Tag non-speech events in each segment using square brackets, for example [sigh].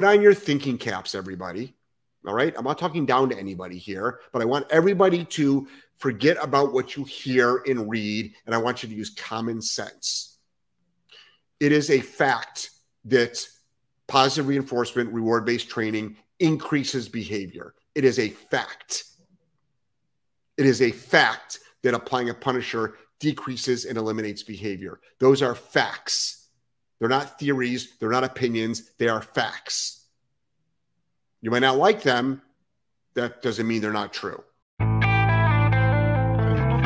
Put on your thinking caps, everybody. All right. I'm not talking down to anybody here, but I want everybody to forget about what you hear and read, and I want you to use common sense. It is a fact that positive reinforcement, reward based training increases behavior. It is a fact. It is a fact that applying a punisher decreases and eliminates behavior. Those are facts. They're not theories, they're not opinions, they are facts. You might not like them. That doesn't mean they're not true.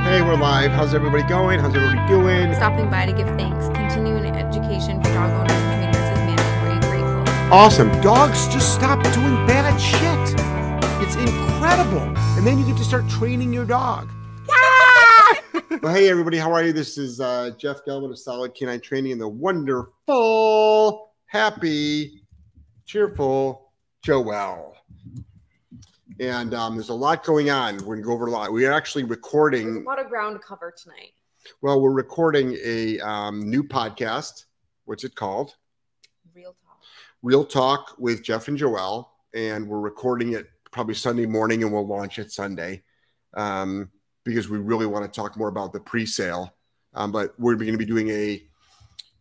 Hey, we're live. How's everybody going? How's everybody doing? Stopping by to give thanks. Continuing education for dog owners and trainers is mandatory. Grateful. Awesome. Dogs just stop doing bad shit. It's incredible. And then you get to start training your dog. Well, hey, everybody. How are you? This is uh, Jeff Gellman of Solid K9 Training and the wonderful, happy, cheerful Joelle. And um, there's a lot going on. We're going to go over a lot. We're actually There's recording. a lot of ground to cover tonight. Well, we're recording a um, new podcast. What's it called? Real talk. Real Talk with Jeff and Joelle, and we're recording it probably Sunday morning, and we'll launch it Sunday um, because we really want to talk more about the pre-sale. Um, but we're going to be doing a.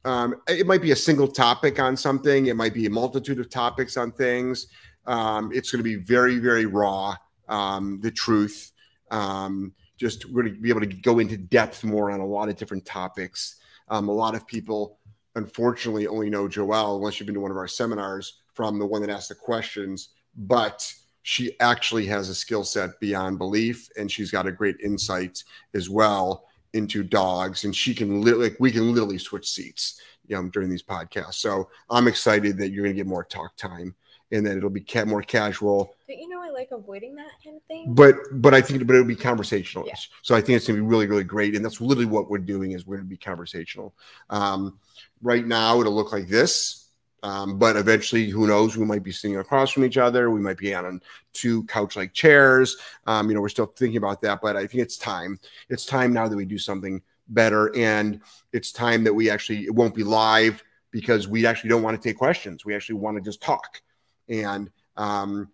Um, it might be a single topic on something. It might be a multitude of topics on things. Um, it's going to be very, very raw. Um, the truth. Um, just we're going to be able to go into depth more on a lot of different topics. Um, a lot of people unfortunately only know Joelle unless you've been to one of our seminars from the one that asked the questions, but she actually has a skill set beyond belief and she's got a great insight as well into dogs and she can li- like we can literally switch seats you know during these podcasts so i'm excited that you're going to get more talk time and that it'll be ca- more casual But you know, I like avoiding that kind of thing. but but I think but it'll be conversational. Yeah. So I think it's gonna be really really great, and that's literally what we're doing is we're gonna be conversational. Um, right now it'll look like this, um, but eventually who knows? We might be sitting across from each other. We might be on two couch like chairs. Um, you know, we're still thinking about that, but I think it's time. It's time now that we do something better, and it's time that we actually it won't be live because we actually don't want to take questions. We actually want to just talk, and um,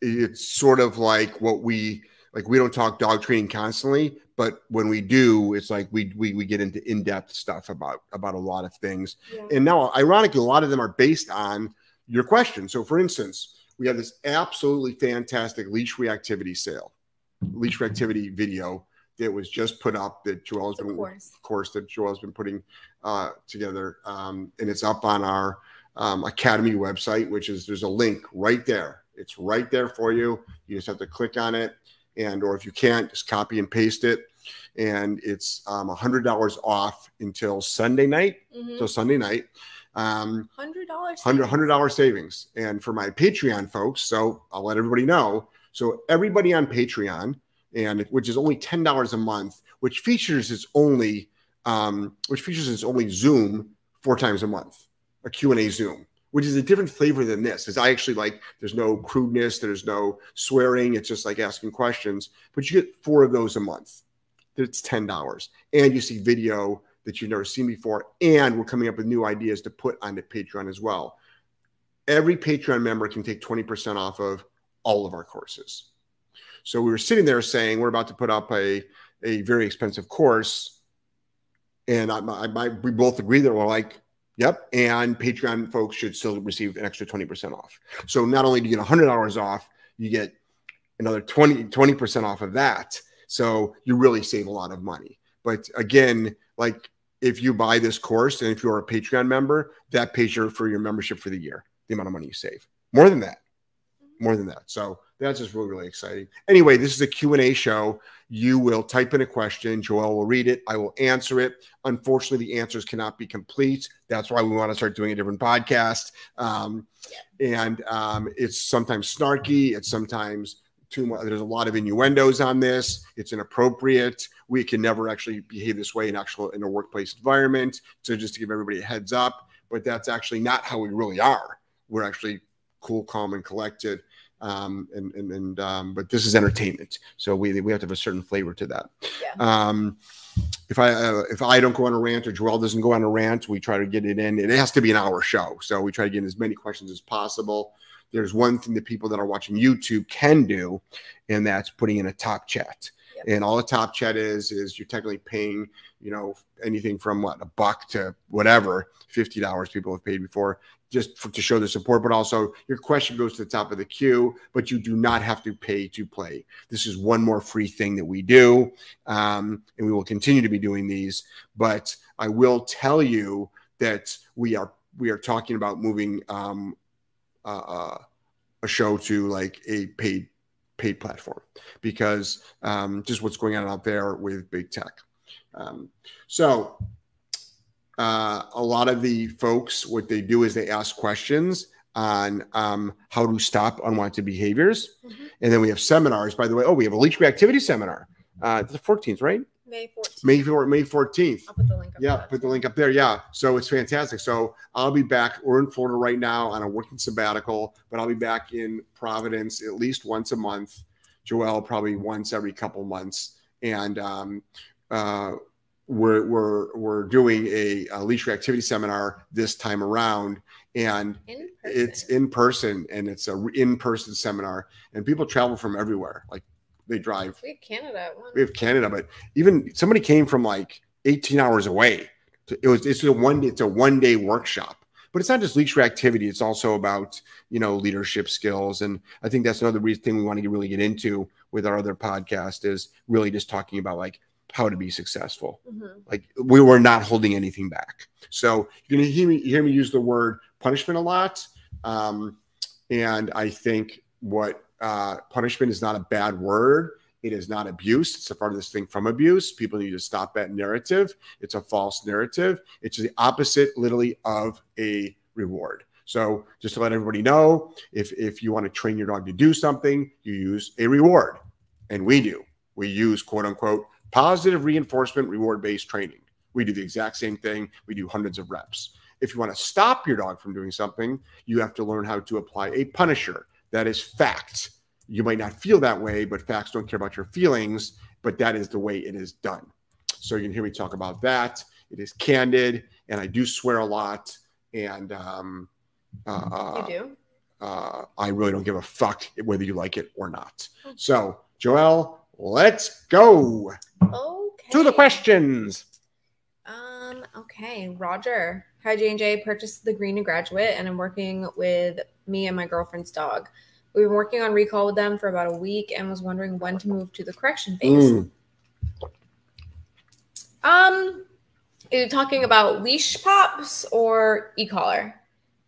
it's sort of like what we like we don't talk dog training constantly but when we do it's like we we, we get into in-depth stuff about about a lot of things. Yeah. and now ironically a lot of them are based on your question. So for instance we have this absolutely fantastic leash reactivity sale leash reactivity video that was just put up that Joelle's been course. course that Joelle's been putting uh, together um, and it's up on our um, academy website which is there's a link right there. It's right there for you. You just have to click on it and or if you can't just copy and paste it. And it's um, $100 off until sunday night. Mhm. till sunday night um, Hundred dollars. $100, $100 savings. And for my patreon folks so i'll let everybody know. So everybody on patreon and which is only $10 a month which features its only um, which features its only zoom four times a month a q&a zoom which is a different flavor than this. Is i actually like there's no crudeness there's no swearing it's just like asking questions but you get four of those a month. It's $10 and you see video that you've never seen before and we're coming up with new ideas to put onto patreon as well. Every patreon member can take 20% off of all of our courses. So we were sitting there saying we're about to put up a, a very expensive course and I, I, I, we both agree that we're like Yep. And Patreon folks should still receive an extra 20% off. So not only do you get $100 off, you get another 20, 20% off of that. So you really save a lot of money. But again, like if you buy this course and if you're a Patreon member, that pays your, for your membership for the year, the amount of money you save. More than that. More than that. So that's just really, really exciting. Anyway, this is a Q&A show. You will type in a question. Joelle will read it. I will answer it. Unfortunately, the answers cannot be complete. That's why we want to start doing a different podcast. Um, and um, it's sometimes snarky. It's sometimes too much. There's a lot of innuendos on this. It's inappropriate. We can never actually behave this way in actual in a workplace environment. So just to give everybody a heads up, but that's actually not how we really are. We're actually cool, calm, and collected. Um, and and, and um, but this is entertainment, so we we have to have a certain flavor to that. Yeah. Um, if I uh, if I don't go on a rant or Joelle doesn't go on a rant, we try to get it in. It has to be an hour show, so we try to get as many questions as possible. There's one thing that people that are watching YouTube can do, and that's putting in a top chat. Yep. And all a top chat is is you're technically paying, you know, anything from what a buck to whatever, fifty dollars people have paid before just for, to show the support, but also your question goes to the top of the queue, but you do not have to pay to play. This is one more free thing that we do, um, and we will continue to be doing these. But I will tell you that we are we are talking about moving um, uh, a show to like a paid paid platform because um, just what's going on out there with big tech. Um, so uh, a lot of the folks, what they do is they ask questions on um, how to stop unwanted behaviors. Mhm. And then we have seminars, by the way. Oh, we have a leash reactivity seminar. Uh, it's the 14th, right? May 14th. May, 4, May 14th. I'll put the link up. Yeah, there. put the link up there. Yeah. So it's fantastic. So I'll be back. We're in Florida right now on a working sabbatical, but I'll be back in Providence at least once a month. Joelle probably once every couple months. And um, uh, we're, we're, we're doing a, a leash reactivity seminar this time around. And In it's in person and it's a in person seminar. And people travel from everywhere. Like they drive we have Canada we have Canada, but even somebody came from like 18 hours away. It was it's a one it's a one day workshop, but it's not just leash reactivity. It's also about you know leadership skills, and I think that's another reason thing we want to really get into with our other podcast is really just talking about like how to be successful. Mhm. Like we were not holding anything back. So you're gonna hear me hear me use the word punishment a lot, um, and I think what uh, punishment is not a bad word. It is not abuse. It's a part of this thing from abuse. People need to stop that narrative. It's a false narrative. It's the opposite, literally, of a reward. So, just to let everybody know, if if you want to train your dog to do something, you use a reward, and we do. We use quote unquote positive reinforcement reward based training. We do the exact same thing. We do hundreds of reps. If you want to stop your dog from doing something, you have to learn how to apply a punisher. That is fact. You might not feel that way, but facts don't care about your feelings, but that is the way it is done. So you can hear me talk about that. It is candid, and I do swear a lot. And um, uh, you do? uh, I really don't give a fuck whether you like it or not. So, Joelle, let's go Okay. to the questions. Um, okay. Roger. Hi, J&J. Purchased the Green to Graduate, and I'm working with me and my girlfriend's dog. We've been working on recall with them for about a week and was wondering when to move to the correction phase. Mm, Um, are you talking about leash pops or e-collar?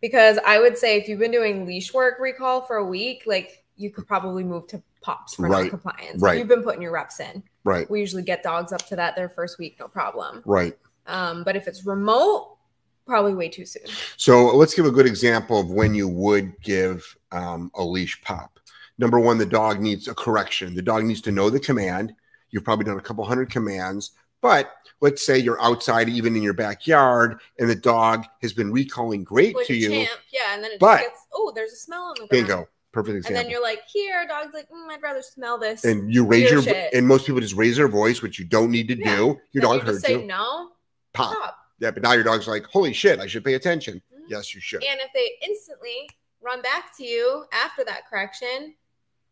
Because I would say if you've been doing leash work recall for a week, like you could probably move to pops for Right, non-compliance. right. You've been putting your reps in. right, We usually get dogs up to that their first week, no problem. right. Um, but if it's remote, probably way too soon. So let's give a good example of when you would give um, a leash pop. Number one, the dog needs a correction. The dog needs to know the command. You've probably done a couple hundred commands, but let's say you're outside, even in your backyard, and the dog has been recalling great Like to you. champ, yeah, and then it But- just gets oh, there's a smell on the ground. Bingo, perfect example. And then you're like, here, dog's like, mm, I'd rather smell this. and you raise Your shit. and most people just raise their voice, which you don't need to Yeah. do. Your Then dog you heard say you. no, Pop. stop. Yeah, but now your dog's like, holy shit, I should pay attention. Mhm. Yes, you should. And if they instantly run back to you after that correction,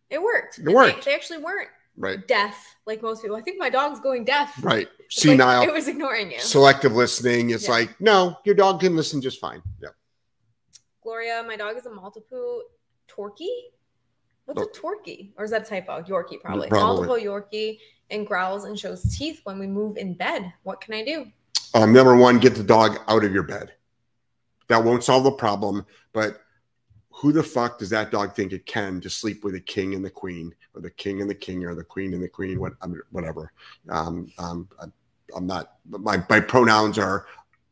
it worked. It And they- worked. They, actually weren't Right, deaf like most people. I think my dog's going deaf. right. [laughs] It's like, Senile, it was ignoring you. selective listening. It's Yeah. like, no, your dog can listen just fine. Yeah. Gloria, my dog is a multiple Torquay. What's a Torquay? Or is that a typo? Yorkie, probably. Probably. Multiple Yorkie and growls and shows teeth when we move in bed. What can I do? Um, number one, get the dog out of your bed. That won't solve the problem, but who the fuck does that dog think it can to sleep with a king and the queen, or the king and the king, or the queen and the queen, what, I mean, whatever. Um, um, I'm not. My my pronouns are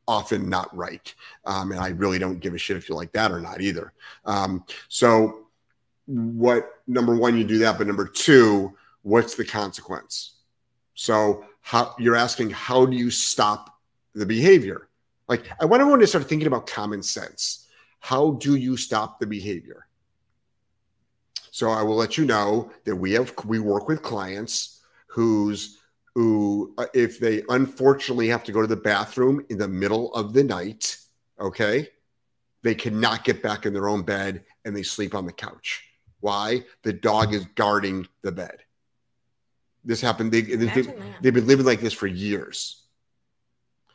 often not right, um, and I really don't give a shit if you like that or not either. Um, so, what number one, you do that, but number two, what's the consequence? So, how you're asking, how do you stop the behavior. Like I want everyone to start thinking about common sense. How do you stop the behavior? So I will let you know that we have we work with clients whose who uh, if they unfortunately have to go to the bathroom in the middle of the night, okay, they cannot get back in their own bed and they sleep on the couch. Why? The dog is guarding the bed. This happened. They, they, they've been living like this for years.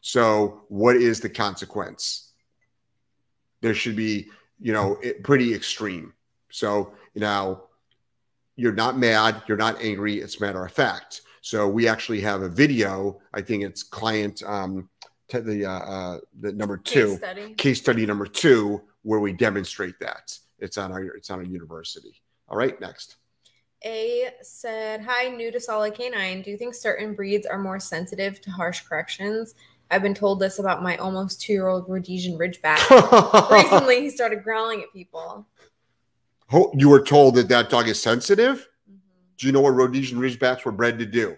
So, what is the consequence? There should be, you know, it, pretty extreme. So, now you're not mad, you're not angry. It's matter of fact. So, we actually have a video. I think it's client um, the uh, uh, the number two Case study. case study number two where we demonstrate that. It's on our it's on our university. All right, next. A said, Hi, new to Solid K9. Do you think certain breeds are more sensitive to harsh corrections? I've been told this about my almost two year old Rhodesian Ridgeback. [laughs] Recently, he started growling at people. Ho- you were told that that dog is sensitive. Do you know what Rhodesian Ridgebacks were bred to do?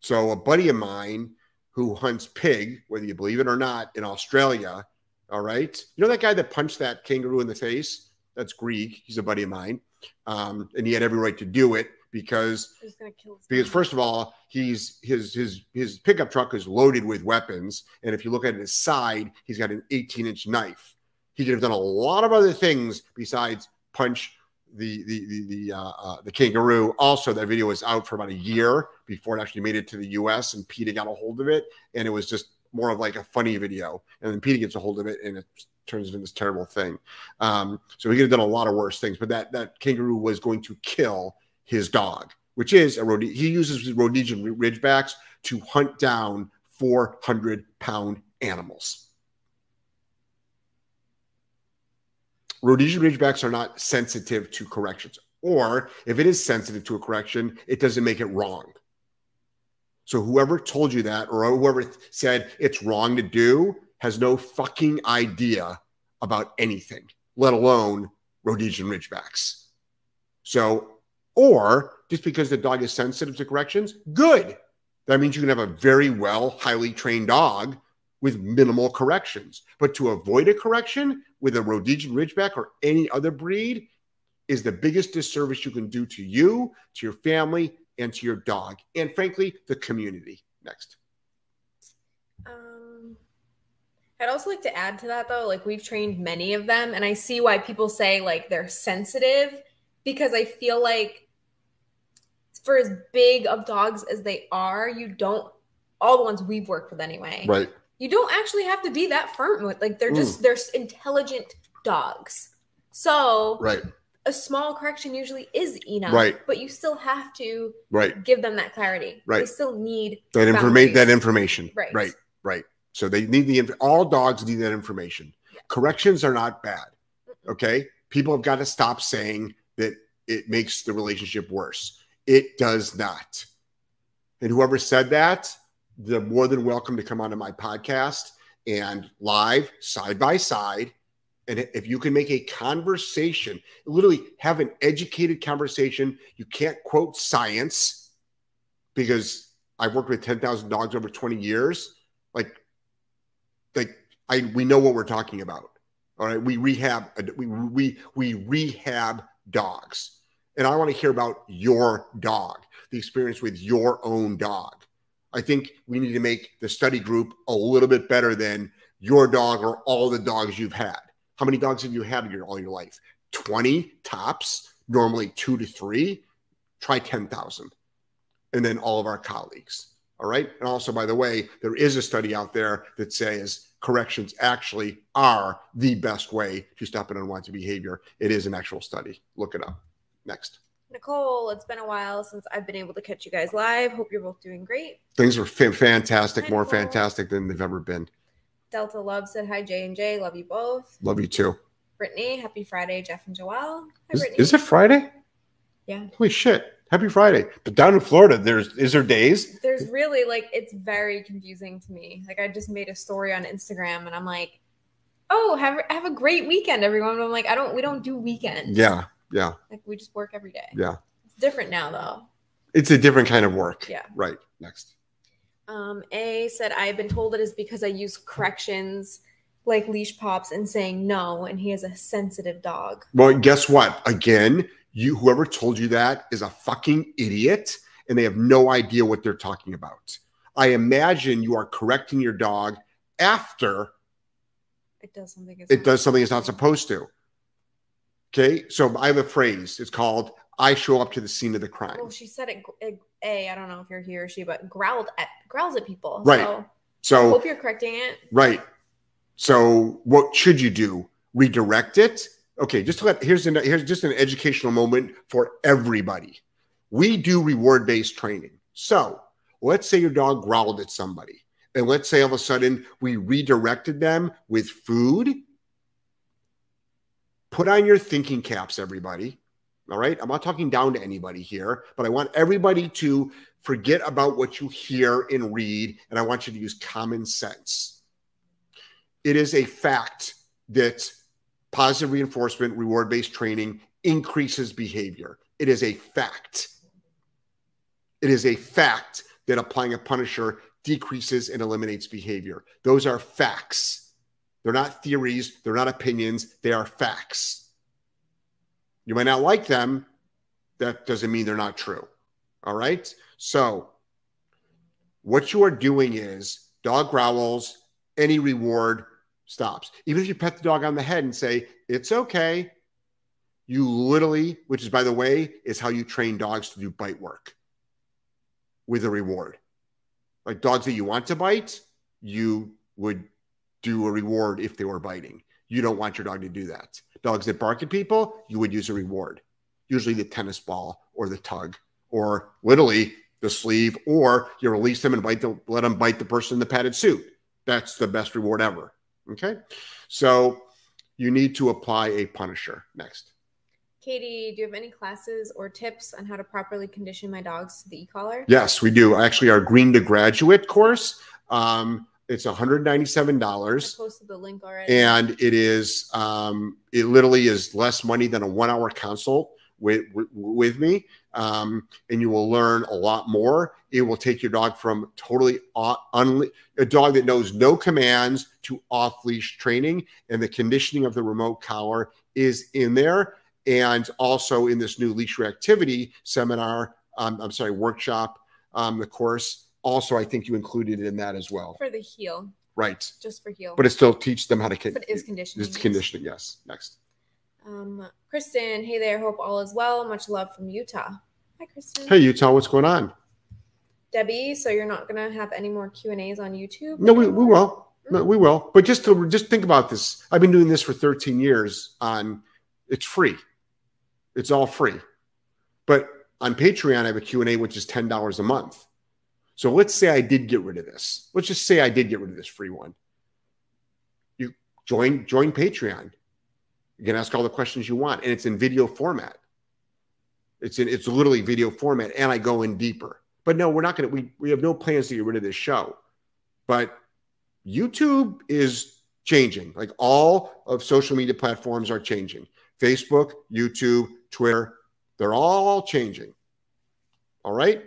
So a buddy of mine who hunts pig, whether you believe it or not, in Australia. All right, you know that guy that punched that kangaroo in the face? That's Greek. He's a buddy of mine, um, and he had every right to do it because He's gonna kill his because first of all, he's his his his pickup truck is loaded with weapons, and if you look at his side, he's got an 18 inch knife. He could have done a lot of other things besides punch the the the the, uh, uh, the kangaroo. Also, that video was out for about a year before it actually made it to the U.S. and PETA got a hold of it, and it was just more of like a funny video. And then PETA gets a hold of it, and it turns into this terrible thing. Um, so he could have done a lot of worse things, but that that kangaroo was going to kill his dog, which is a Rhode- he uses Rhodesian Ridgebacks to hunt down 400 pound animals. Rhodesian Ridgebacks are not sensitive to corrections, or if it is sensitive to a correction, it doesn't make it wrong. So whoever told you that, or whoever said it's wrong to do, has no fucking idea about anything, let alone Rhodesian Ridgebacks. So, or just because the dog is sensitive to corrections, good. That means you can have a very well, highly trained dog with minimal corrections. But to avoid a correction with a Rhodesian Ridgeback or any other breed is the biggest disservice you can do to you, to your family, and to your dog, and frankly, the community. Next. Um, I'd also like to add to that though, like we've trained many of them, and I see why people say like they're sensitive because I feel like for as big of dogs as they are, you don't all the ones we've worked with anyway. Right. You don't actually have to be that firm with like they're just mm. they're intelligent dogs. So Right. a small correction usually is enough, Right. But you still have to Right. give them that clarity. right They still need That information. That information. Right. Right. Right. So they need the inf- all dogs need that information. Yeah. Corrections are not bad. Okay. People have got to stop saying that it makes the relationship worse. It does not. And whoever said that, they're more than welcome to come onto my podcast and live side by side. And if you can make a conversation, literally have an educated conversation, you can't quote science because I've worked with 10,000 dogs over 20 years. Like, like I, we know what we're talking about. All right. We rehab, we, we, we rehab dogs. And I want to hear about your dog, the experience with your own dog. I think we need to make the study group a little bit better than your dog or all the dogs you've had. How many dogs have you had your, all your life? 20 tops, normally two to three. Try 10,000. And then all of our colleagues. All right. And also, by the way, there is a study out there that says corrections actually are the best way to stop an unwanted behavior. It is an actual study. Look it up. Next. Nicole, it's been a while since I've been able to catch you guys live. Hope you're both doing great. Things are fa- fantastic, Hi, more Nicole. fantastic than they've ever been. Delta Love said hi, J and J. Love you both. Love you too. Brittany, happy Friday, Jeff and Joelle. Hi, Is, Brittany. is it Friday? Yeah. Holy shit. Happy Friday. But down in Florida, there's is there days? There's really like it's very confusing to me. Like I just made a story on Instagram and I'm like, oh, have have a great weekend, everyone. But I'm like, I don't we don't do weekends. Yeah, yeah, Like we just work every day. yeah. It's different now though. It's a different kind of work. Yeah. Right. Next. Um, A said, I've been told it is because I use corrections like leash pops and saying no, and he is a sensitive dog. Well, guess what? Again, You whoever told you that is a fucking idiot and they have no idea what they're talking about. I imagine you are correcting your dog after It does something. it's it not- does something it's not supposed to. Okay, so I have a phrase. It's called "I show up to the scene of the crime." Well, she said it. a, I don't know if you're he or she, but growled at growls at people. Right. So So hope you're correcting it. Right. So what should you do? Redirect it? Okay, just to let here's an here's just an educational moment for everybody. We do reward-based training. So let's say your dog growled at somebody, and let's say all of a sudden we redirected them with food. Put on your thinking caps, everybody. All right. I'm not talking down to anybody here, but I want everybody to forget about what you hear and read, and I want you to use common sense. It is a fact that positive reinforcement, reward based training increases behavior. It is a fact. It is a fact that applying a punisher decreases and eliminates behavior. Those are facts. They're not theories, they're not opinions, they are facts. You might not like them. That doesn't mean they're not true. All right. So, what you are doing is dog growls, any reward stops. Even if you pet the dog on the head and say, it's okay, you literally, which is, by the way, is how you train dogs to do bite work with a reward. Like dogs that you want to bite, you would do a reward if they were biting. You don't want your dog to do that. Dogs that bark at people, you would use a reward, usually the tennis ball or the tug, or literally the sleeve, or you release them and bite the let them bite the person in the padded suit. That's the best reward ever. Okay, so you need to apply a punisher next. Katie, do you have any classes or tips on how to properly condition my dogs to the e-collar? Yes, we do. Actually, our Green to Graduate course, um, it's $197. I posted the link already. and it is um, it literally is less money than a one hour consult with with, with me um, and you will learn a lot more it will take your dog from totally unle- a dog that knows no commands to off leash training and the conditioning of the remote collar is in there and also in this new leash reactivity seminar um, i'm sorry workshop um, the course also i think you included it in that as well for the heel, right just for heel. but it still teach them how to con- But it is conditioning. it's conditioning yes next Um, Kristen, hey there. Hope all is well. Much love from Utah. Hi, Kristen. hey utah what's going on Debbie. So you're not gonna have any more Q and A's on YouTube? no we, we will no, we will but just to just think about this i've been doing this for 13 years on it's free it's all free but on patreon i have a q&a which is $10 a month so let's say i did get rid of this. Let's just say i did get rid of this free one. You join join patreon. You can ask all the questions you want and it's in video format. It's in it's literally video format and i go in deeper. But no we're not to we, we have no plans to get rid of this show. But youtube is changing. Like all of social media platforms are changing. Facebook youtube twitter they're all changing. All right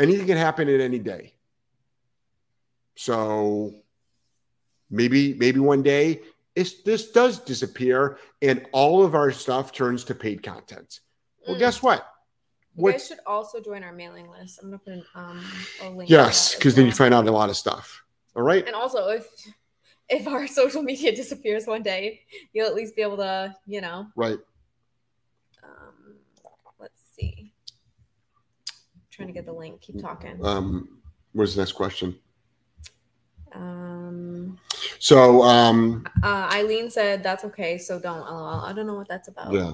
anything can happen at any day so maybe maybe one day it's, this does disappear and all of our stuff turns to paid content well Mm. guess what You what guys should also join our mailing list. I'm gonna put an, um, a link. yes because then you find out a lot of stuff all right And also, if if our [laughs] social media disappears one day, you'll at least be able to, you know. right Um, let's see. Trying to get the link. Keep talking. um where's the next question Um, so um uh, Eileen said that's okay, so don't. LOL. I don't know what that's about. yeah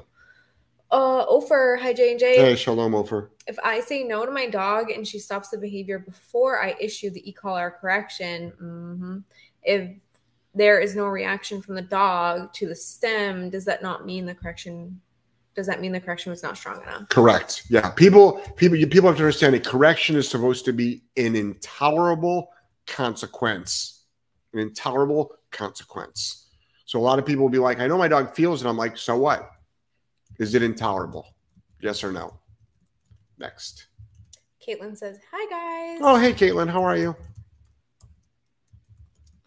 Uh, Ofer, hi J and J. hey shalom Ofer If I say no to my dog and she stops the behavior before I issue the e-collar correction, mhm, if there is no reaction from the dog to the stim, does that not mean the correction? Does that mean the correction was not strong enough? Correct. Yeah. People, people, people have to understand a correction is supposed to be an intolerable consequence. An intolerable consequence. So a lot of people will be like, I know my dog feels it. I'm like, so what? Is it intolerable? Yes or no? Next. Caitlin says, "Hi guys." Oh, hey, Caitlin. How are you?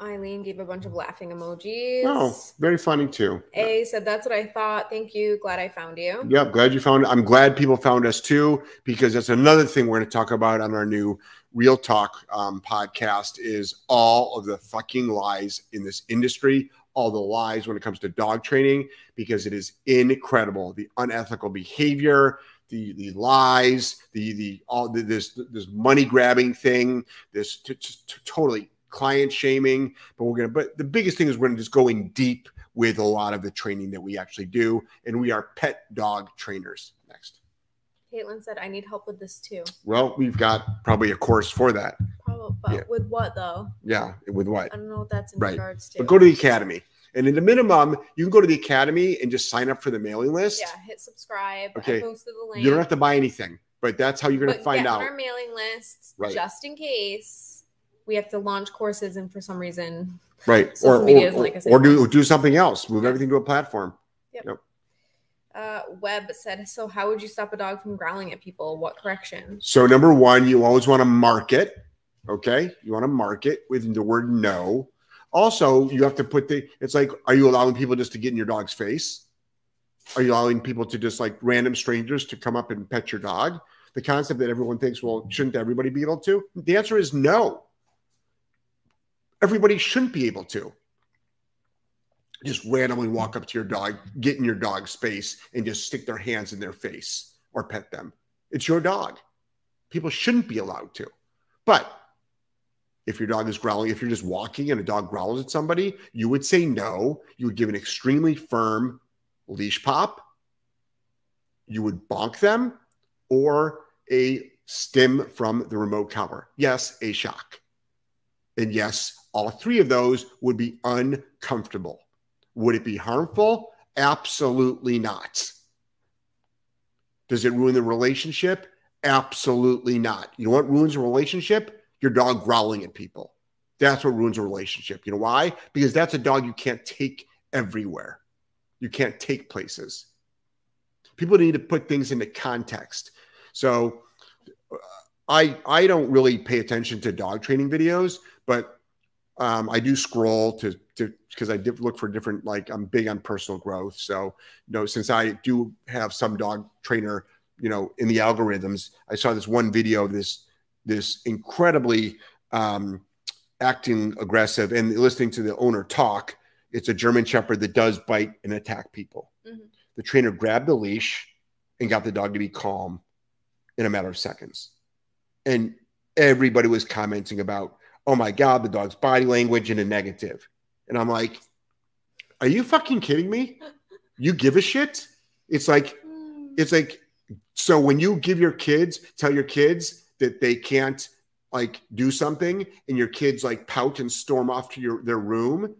Eileen gave a bunch of laughing emojis. Oh, very funny too. A said, That's what I thought. Thank you. Glad I found you. Yep, glad you found. I'm glad people found us too because that's another thing we're going to talk about on our new Real Talk um, podcast is all of the fucking lies in this industry, all the lies when it comes to dog training because it is incredible the unethical behavior, the the lies, the the all the, this this money grabbing thing, this t- t- totally client shaming. But we're gonna. But the biggest thing is we're gonna just go in deep with a lot of the training that we actually do, and we are pet dog trainers. Next. Caitlin said, I need help with this too. Well, we've got probably a course for that. Probably, but Yeah. with what though? Yeah, with what? I don't know what that's in Right. regards to. But go to the academy. And in the minimum, you can go to the academy and just sign up for the mailing list. yeah, hit subscribe. Okay. I posted the link. You don't have to buy anything, but that's how you're going to find get out. our mailing list Right. just in case we have to launch courses and for some reason right. [laughs] Or, media or, like or, do, do something else. Move Yeah. everything to a platform. Yep. Uh webb said so how would you stop a dog from growling at people what correction So number one, you always want to mark it. Okay. You want to mark it with the word no. Also, you have to put the, it's like, are you allowing people just to get in your dog's face? Are you allowing people to just like random strangers to come up and pet your dog? The concept that everyone thinks, well, shouldn't everybody be able to? The answer is no. Everybody shouldn't be able to. Just randomly walk up to your dog, get in your dog's space, and just stick their hands in their face or pet them. It's your dog. People shouldn't be allowed to. But if your dog is growling, if you're just walking and a dog growls at somebody, you would say no. You would give an extremely firm leash pop. You would bonk them or a stim from the remote cover. Yes, a shock. And yes, all three of those would be uncomfortable. Would it be harmful? Absolutely not. Does it ruin the relationship? Absolutely not. You know what ruins a relationship? Your dog growling at people. That's what ruins a relationship. You know why? Because that's a dog you can't take everywhere. You can't take places. People need to put things into context. So I I don't really pay attention to dog training videos, but um, I do scroll to to because I did look for different like I'm big on personal growth. So you know, since I do have some dog trainer, you know, in the algorithms, I saw this one video of this this incredibly um, acting aggressive and listening to the owner talk. It's a German Shepherd that does bite and attack people. Mhm. The trainer grabbed the leash and got the dog to be calm in a matter of seconds. And everybody was commenting about, oh my God, the dog's body language in a negative. And I'm like, are you fucking kidding me? You give a shit? It's like, hmm. it's like, so when you give your kids, tell your kids that they can't like do something and your kids like pout and storm off to your their room,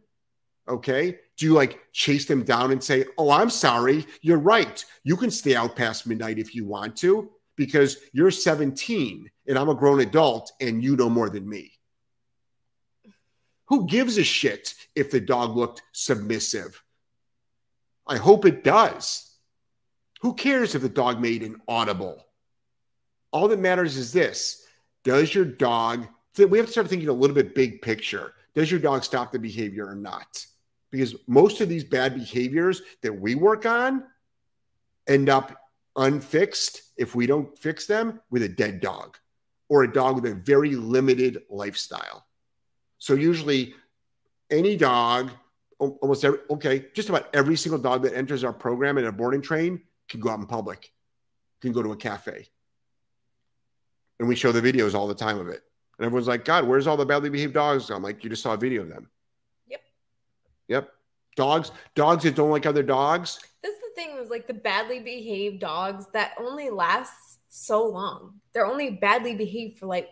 okay? Do you like chase them down and say, "Oh, I'm sorry. You're right. You can stay out past midnight if you want to because you're 17 and I'm a grown adult and you know more than me." Who gives a shit if the dog looked submissive? I hope it does. Who cares if the dog made an audible? All that matters is this Does your dog, we have to start thinking a little bit big picture. Does your dog stop the behavior or not? Because most of these bad behaviors that we work on end up unfixed if we don't fix them with a dead dog or a dog with a very limited lifestyle. So, usually, any dog, almost every, okay, just about every single dog that enters our program in a boarding train can go out in public, can go to a cafe. And we show the videos all the time of it. And everyone's like, God, where's all the badly behaved dogs? I'm like, you just saw a video of them. Yep. Yep. Dogs, dogs that don't like other dogs. Thing is like the badly behaved dogs that only lasts so long. They're only badly behaved for like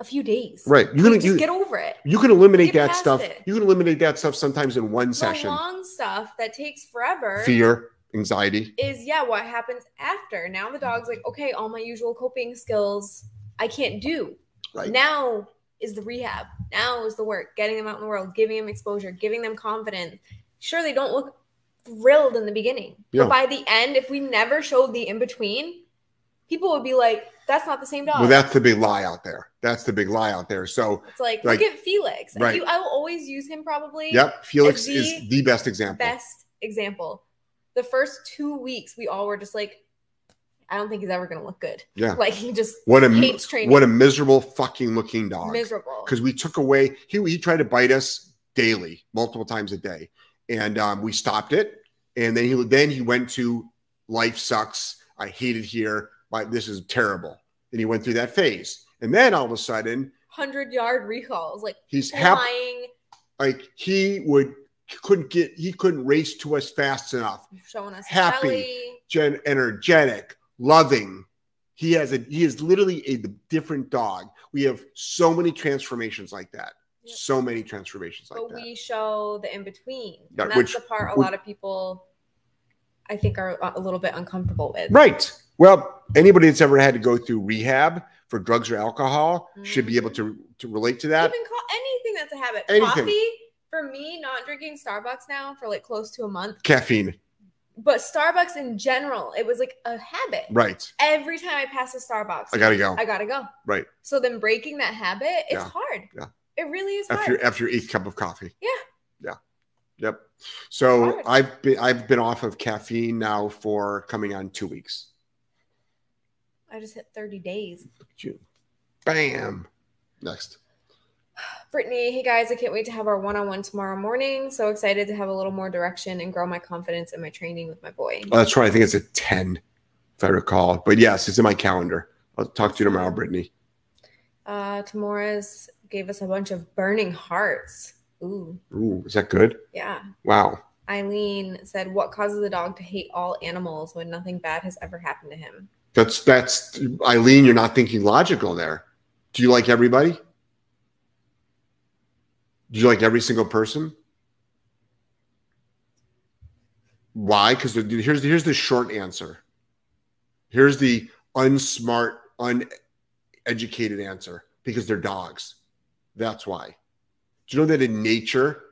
a few days. Right. You Like, can just you, get over it. you can eliminate get that stuff. it. You can eliminate that stuff sometimes in one The session. long stuff that takes forever Fear, anxiety. is yeah, what happens after. Now the dog's like, okay, all my usual coping skills I can't do. Right. Now is the rehab. Now is the work, getting them out in the world, giving them exposure, giving them confidence. Sure, they don't look thrilled in the beginning. Yeah. But by the end, if we never showed the in between, people would be like, "That's not the same dog." Well, that's the big lie out there. That's the big lie out there. So, it's like, like- look at Felix. right. You, I will always use him probably. yep, Felix the is the best example. Best example. The first two weeks, we all were just like, I don't think he's ever going to look good. Yeah. Like he just What a hates training. what a miserable fucking looking dog. miserable. because we took away he he tried to bite us daily, multiple times a day, and um, we stopped it. And then he then he went to life sucks. I hate it here. My, this is terrible. And he went through that phase, and then all of a sudden Hundred yard recalls, like he's happy. flying, Like he would couldn't get he couldn't race to us fast enough. showing us Happy. Gen, energetic, loving. He has a he is literally a different dog. We have so many transformations like that. Yep. So many transformations like but that. we show the in between. Yeah, and that's which- the part a which- lot of people, I think, are a little bit uncomfortable with. Right. Well, anybody that's ever had to go through rehab for drugs or alcohol should be able to to relate to that. Even co- anything that's a habit. Anything. Coffee for me, not drinking Starbucks now for like close to a month, Caffeine. but Starbucks in general, it was like a habit. Right. Every time I pass a Starbucks, I gotta go. I gotta go. Right. So then breaking that habit, it's Yeah. hard. Yeah. It really is After hard. your after your eighth cup of coffee. Yeah. Yeah. Yep. So. I've been I've been off of caffeine now for coming on two weeks. I just hit 30 days. Bam. Next. Brittany, hey guys, I can't wait to have our one on one tomorrow morning. So excited to have a little more direction and grow my confidence in my training with my boy. Oh, that's right. I think it's a 10, if I recall. But yes, it's in my calendar. I'll talk to you tomorrow, Brittany. Uh, Tamora's gave us a bunch of burning hearts. Ooh, Ooh, is that good? yeah. Wow. Eileen said, What causes a dog to hate all animals when nothing bad has ever happened to him? That's that's Eileen, you're not thinking logical there. Do you like everybody? Do you like every single person? Why? Because here's here's the short answer. Here's the unsmart, uneducated answer. Because they're dogs. That's why. Do you know that in nature,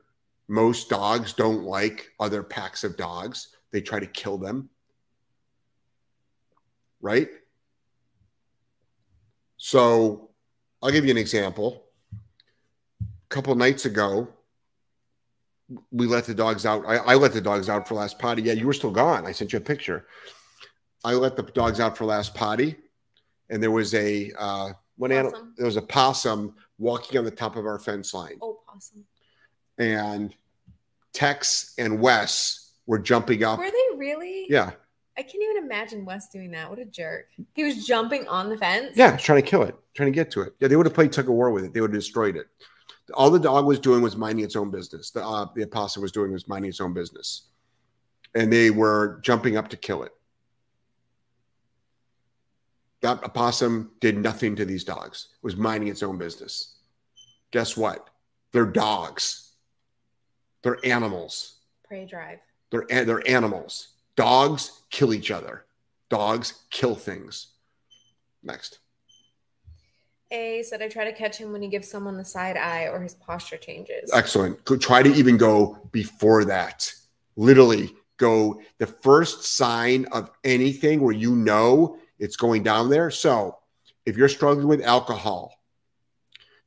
most dogs don't like other packs of dogs? They try to kill them. Right? So I'll give you an example. A couple nights ago, we let the dogs out. I, I let the dogs out for last potty. Yeah, you were still gone. I sent you a picture. I let the dogs out for last potty, and there was a uh, one animal. There was a possum walking on the top of our fence line, Oh, possum. and Tex and Wes were jumping up. Were they really? Yeah, I can't even imagine Wes doing that. What a jerk. He was jumping on the fence. Yeah, trying to kill it, trying to get to it. Yeah, they would have played tug of war with it. They would have destroyed it. All the dog was doing was minding its own business. The uh, the opossum was doing was minding its own business, and they were jumping up to kill it. That opossum did nothing to these dogs. It was minding its own business. Guess what? They're dogs. They're animals. Prey drive. They're they're animals. Dogs kill each other. Dogs kill things. Next. A said I try to catch him when he gives someone the side eye or his posture changes. Excellent. Go, try to even go before that. Literally go the first sign of anything where you know it's going down there. So if you're struggling with alcohol,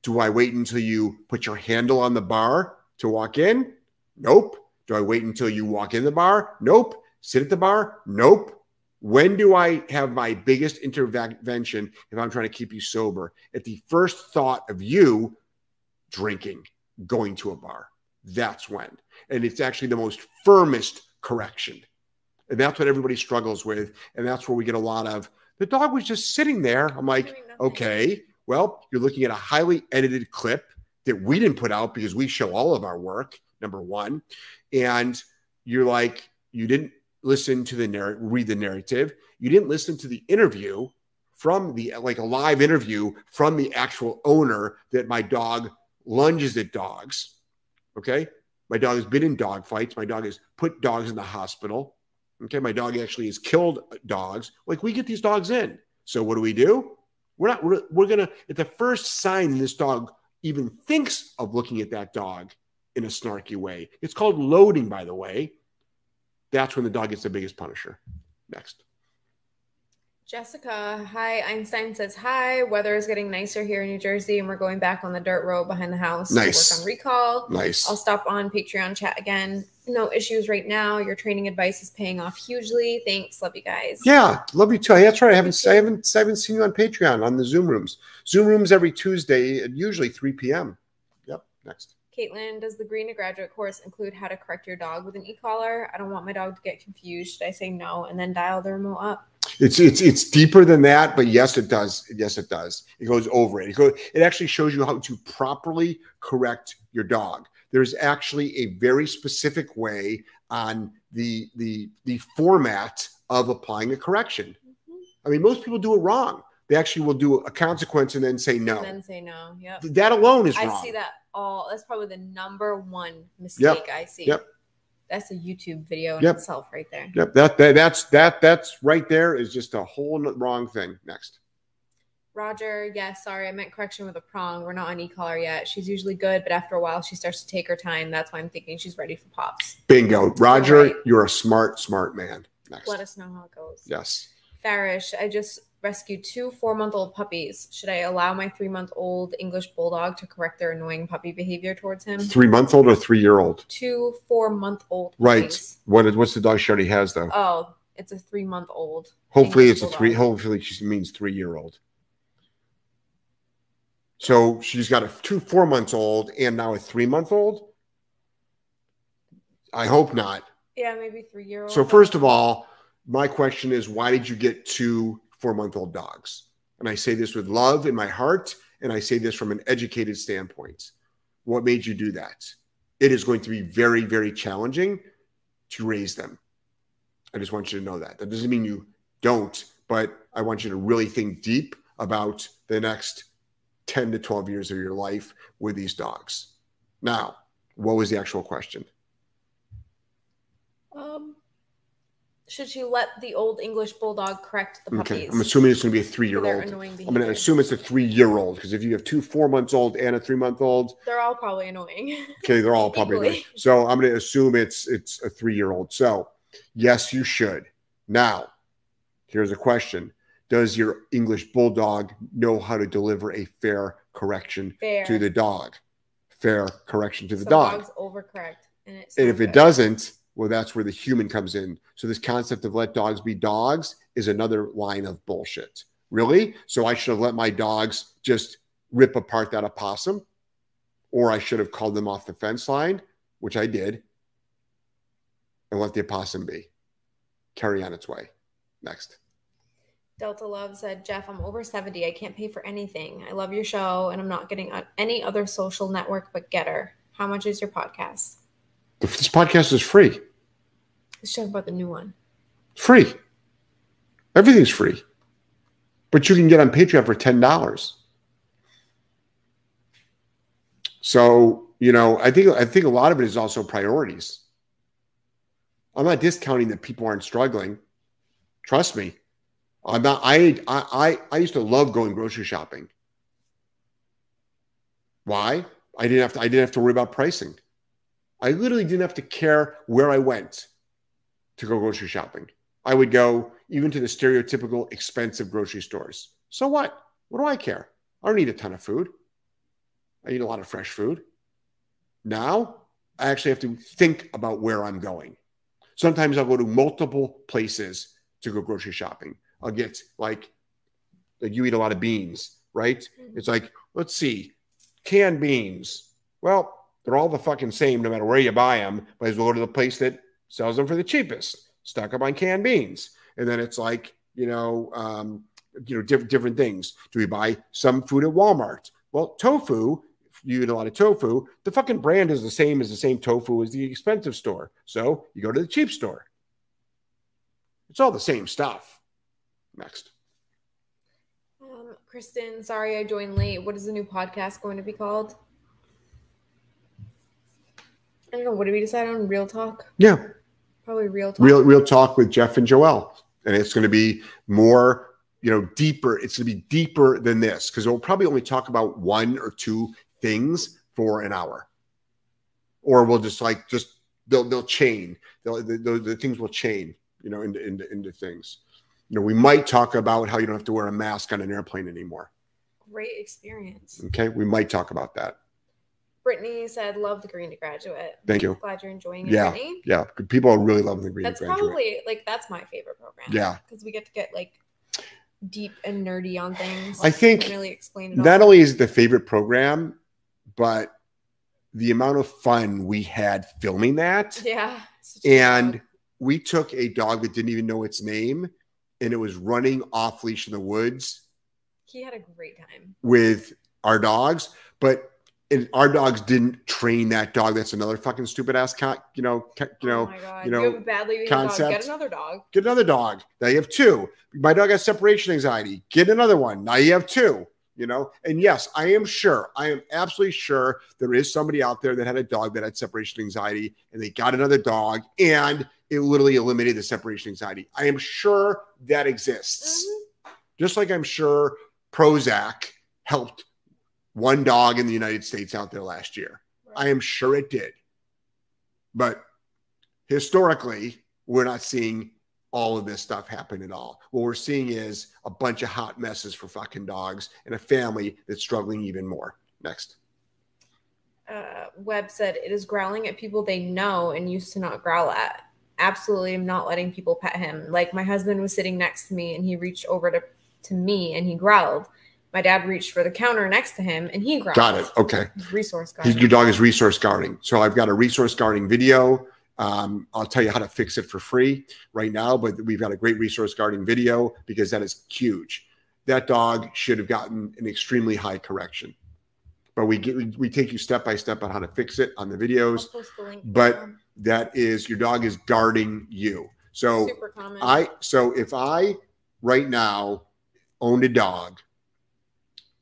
do I wait until you put your handle on the bar to walk in? Nope. Do I wait until you walk in the bar? Nope. Sit at the bar? Nope. When do I have my biggest intervention if I'm trying to keep you sober? At the first thought of you drinking, going to a bar. That's when. And it's actually the most firmest correction. And that's what everybody struggles with. And that's where we get a lot of the dog was just sitting there. I'm like, okay, well, you're looking at a highly edited clip that we didn't put out because we show all of our work, number one. And you're like, you didn't listen to the narrative, read the narrative. You didn't listen to the interview from the, like a live interview from the actual owner that my dog lunges at dogs. Okay. My dog has been in dog fights. My dog has put dogs in the hospital. Okay. My dog actually has killed dogs. Like we get these dogs in. So what do we do? We're not, we're, we're to, at the first sign this dog even thinks of looking at that dog in a snarky way, it's called loading, by the way. That's when the dog gets the biggest punisher. Next. Jessica, hi. Einstein says hi. Weather is getting nicer here in New Jersey, and we're going back on the dirt road behind the house Nice. to work on recall. Nice. I'll stop on Patreon chat again. No issues right now. Your training advice is paying off hugely. Thanks. Love you guys. Yeah, love you too. Hey, That's right. I haven't, I haven't, I haven't seen you on Patreon on the Zoom rooms. Zoom rooms every Tuesday, at usually 3 p.m. Yep. Next. Caitlin, does the Green to Graduate course include how to correct your dog with an e-collar? I don't want my dog to get confused. Should I say no and then dial the remote up? It's it's it's deeper than that, but yes, it does. Yes, it does. It goes over it. It goes. It actually shows you how to properly correct your dog. There's actually a very specific way on the the the format of applying a correction. Mm-hmm. I mean, most people do it wrong. They actually will do a consequence and then say no. And then say no. Yep. that alone is I wrong. see that all. That's probably the number one mistake I see. Yep. That's a YouTube video in Yep. itself right there. Yep. That, that that's that that's right there is just a whole n- wrong thing. Next. Roger, yes, sorry, I meant correction with a prong. We're not on e-collar yet. She's usually good, but after a while, she starts to take her time. That's why I'm thinking she's ready for pops. Bingo. Roger, right. you're a smart, smart man. Next. Let us know how it goes. Yes. Farish, I just rescued two four month old puppies. Should I allow my three month old English bulldog to correct their annoying puppy behavior towards him? Three month old or three year old? Two four month old Right. puppies. What what's the dog she already has though? Oh, it's a three month old. Hopefully English it's a three. bulldog. Hopefully she means three year old. So she's got a two four months old and now a three month old. I hope not. Yeah, maybe three year old. So first of all, my question is, why did you get two four month old dogs? And I say this with love in my heart, and I say this from an educated standpoint. What made you do that? It is going to be very, very challenging to raise them. I just want you to know that. That doesn't mean you don't, but I want you to really think deep about the next 10 to 12 years of your life with these dogs. Now, what was the actual question? Um, should she let the old English bulldog correct the puppies? Okay, I'm assuming it's going to be a three year old. annoying I'm going to assume it's a three year old because if you have two four months old and a three month old, They're all probably annoying. [laughs] okay, they're all probably right. So I'm going to assume it's it's a three year old. So yes, you should. Now, here's a question: Does your English bulldog know how to deliver a fair correction Fair. to the dog? Fair correction to the Some dog. dogs overcorrect, and, it's And if it doesn't, well, that's where the human comes in. So this concept of let dogs be dogs is another line of bullshit. Really? So I should have let my dogs just rip apart that opossum, or I should have called them off the fence line, which I did, and let the opossum be. Carry on its way. Next. Delta Love said, Jeff, I'm over 70. I can't pay for anything. I love your show, and I'm not getting on any other social network but Gettr. How much is your podcast? This podcast is free. Let's talk about the new one. Free. Everything's free. But you can get on Patreon for $10. So, you know, I think I think a lot of it is also priorities. I'm not discounting that people aren't struggling. Trust me. I'm not I I I, I used to love going grocery shopping. Why? I didn't have to I didn't have to worry about pricing. I literally didn't have to care where I went to go grocery shopping. I would go even to the stereotypical expensive grocery stores. So what? What do I care? I don't eat a ton of food. I eat a lot of fresh food. Now I actually have to think about where I'm going. Sometimes I'll go to multiple places to go grocery shopping. I'll get like, like you eat a lot of beans, right? Mm-hmm. It's like, let's see, canned beans. Well, they're all the fucking same no matter where you buy them. But as well go to the place that sells them for the cheapest. Stock up on canned beans, and then it's like you know, um, you know, different different things. Do we buy some food at Walmart? Well, tofu. You eat a lot of tofu. The fucking brand is the same as the same tofu as the expensive store. So you go to the cheap store. It's all the same stuff. Next. Um, Kristen, sorry I joined late. What is the new podcast going to be called? I don't know. What did we decide on? Real talk? Yeah, Probably real talk. real real talk with Jeff and Joelle, and it's going to be more, you know, deeper. It's going to be deeper than this because we'll probably only talk about one or two things for an hour, or we'll just like just they'll they'll chain. They'll, the, the, the things will chain, you know, into into into things. You know, we might talk about how you don't have to wear a mask on an airplane anymore. Great experience. Okay, we might talk about that. Brittany said, "Love the Green to Graduate." Thank you. Glad you're enjoying it, Yeah. Brittany. Yeah, people are really loving the green. That's graduate. probably like that's my favorite program. Yeah. because we get to get like deep and nerdy on things. I think really explain it. not all. only is it the favorite program, but the amount of fun we had filming that. yeah, And we took a dog that didn't even know its name and it was running off leash in the woods he had a great time. with our dogs, but and our dogs didn't train that dog. That's another fucking stupid ass cat, you know, you know, oh you you, know, have a badly behaved dog. Get another dog. get another dog. Now you have two. My dog has separation anxiety. Get another one. Now you have two. You know, and yes, I am sure, I am absolutely sure there is somebody out there that had a dog that had separation anxiety and they got another dog and it literally eliminated the separation anxiety. I am sure that exists. Mhm. Just like I'm sure Prozac helped one dog in the United States out there last year. I am sure it did. But historically, we're not seeing all of this stuff happen at all. What we're seeing is a bunch of hot messes for fucking dogs and a family that's struggling even more. Next. uh, Webb said it is growling at people they know and used to not growl at. Absolutely, am not letting people pet him. Like my husband was sitting next to me and he reached over to, to me and he growled. My dad reached for the counter next to him and he growled. Got it. Okay. Resource guard. He's- Your dog is resource guarding. So I've got a resource guarding video. Um, I'll tell you how to fix it for free right now, but we've got a great resource guarding video because that is huge. That dog should have gotten an extremely high correction. But we get we take you step by step on how to fix it on the videos. post the link but-. That is your dog is guarding you. So super common. I so if I right now owned a dog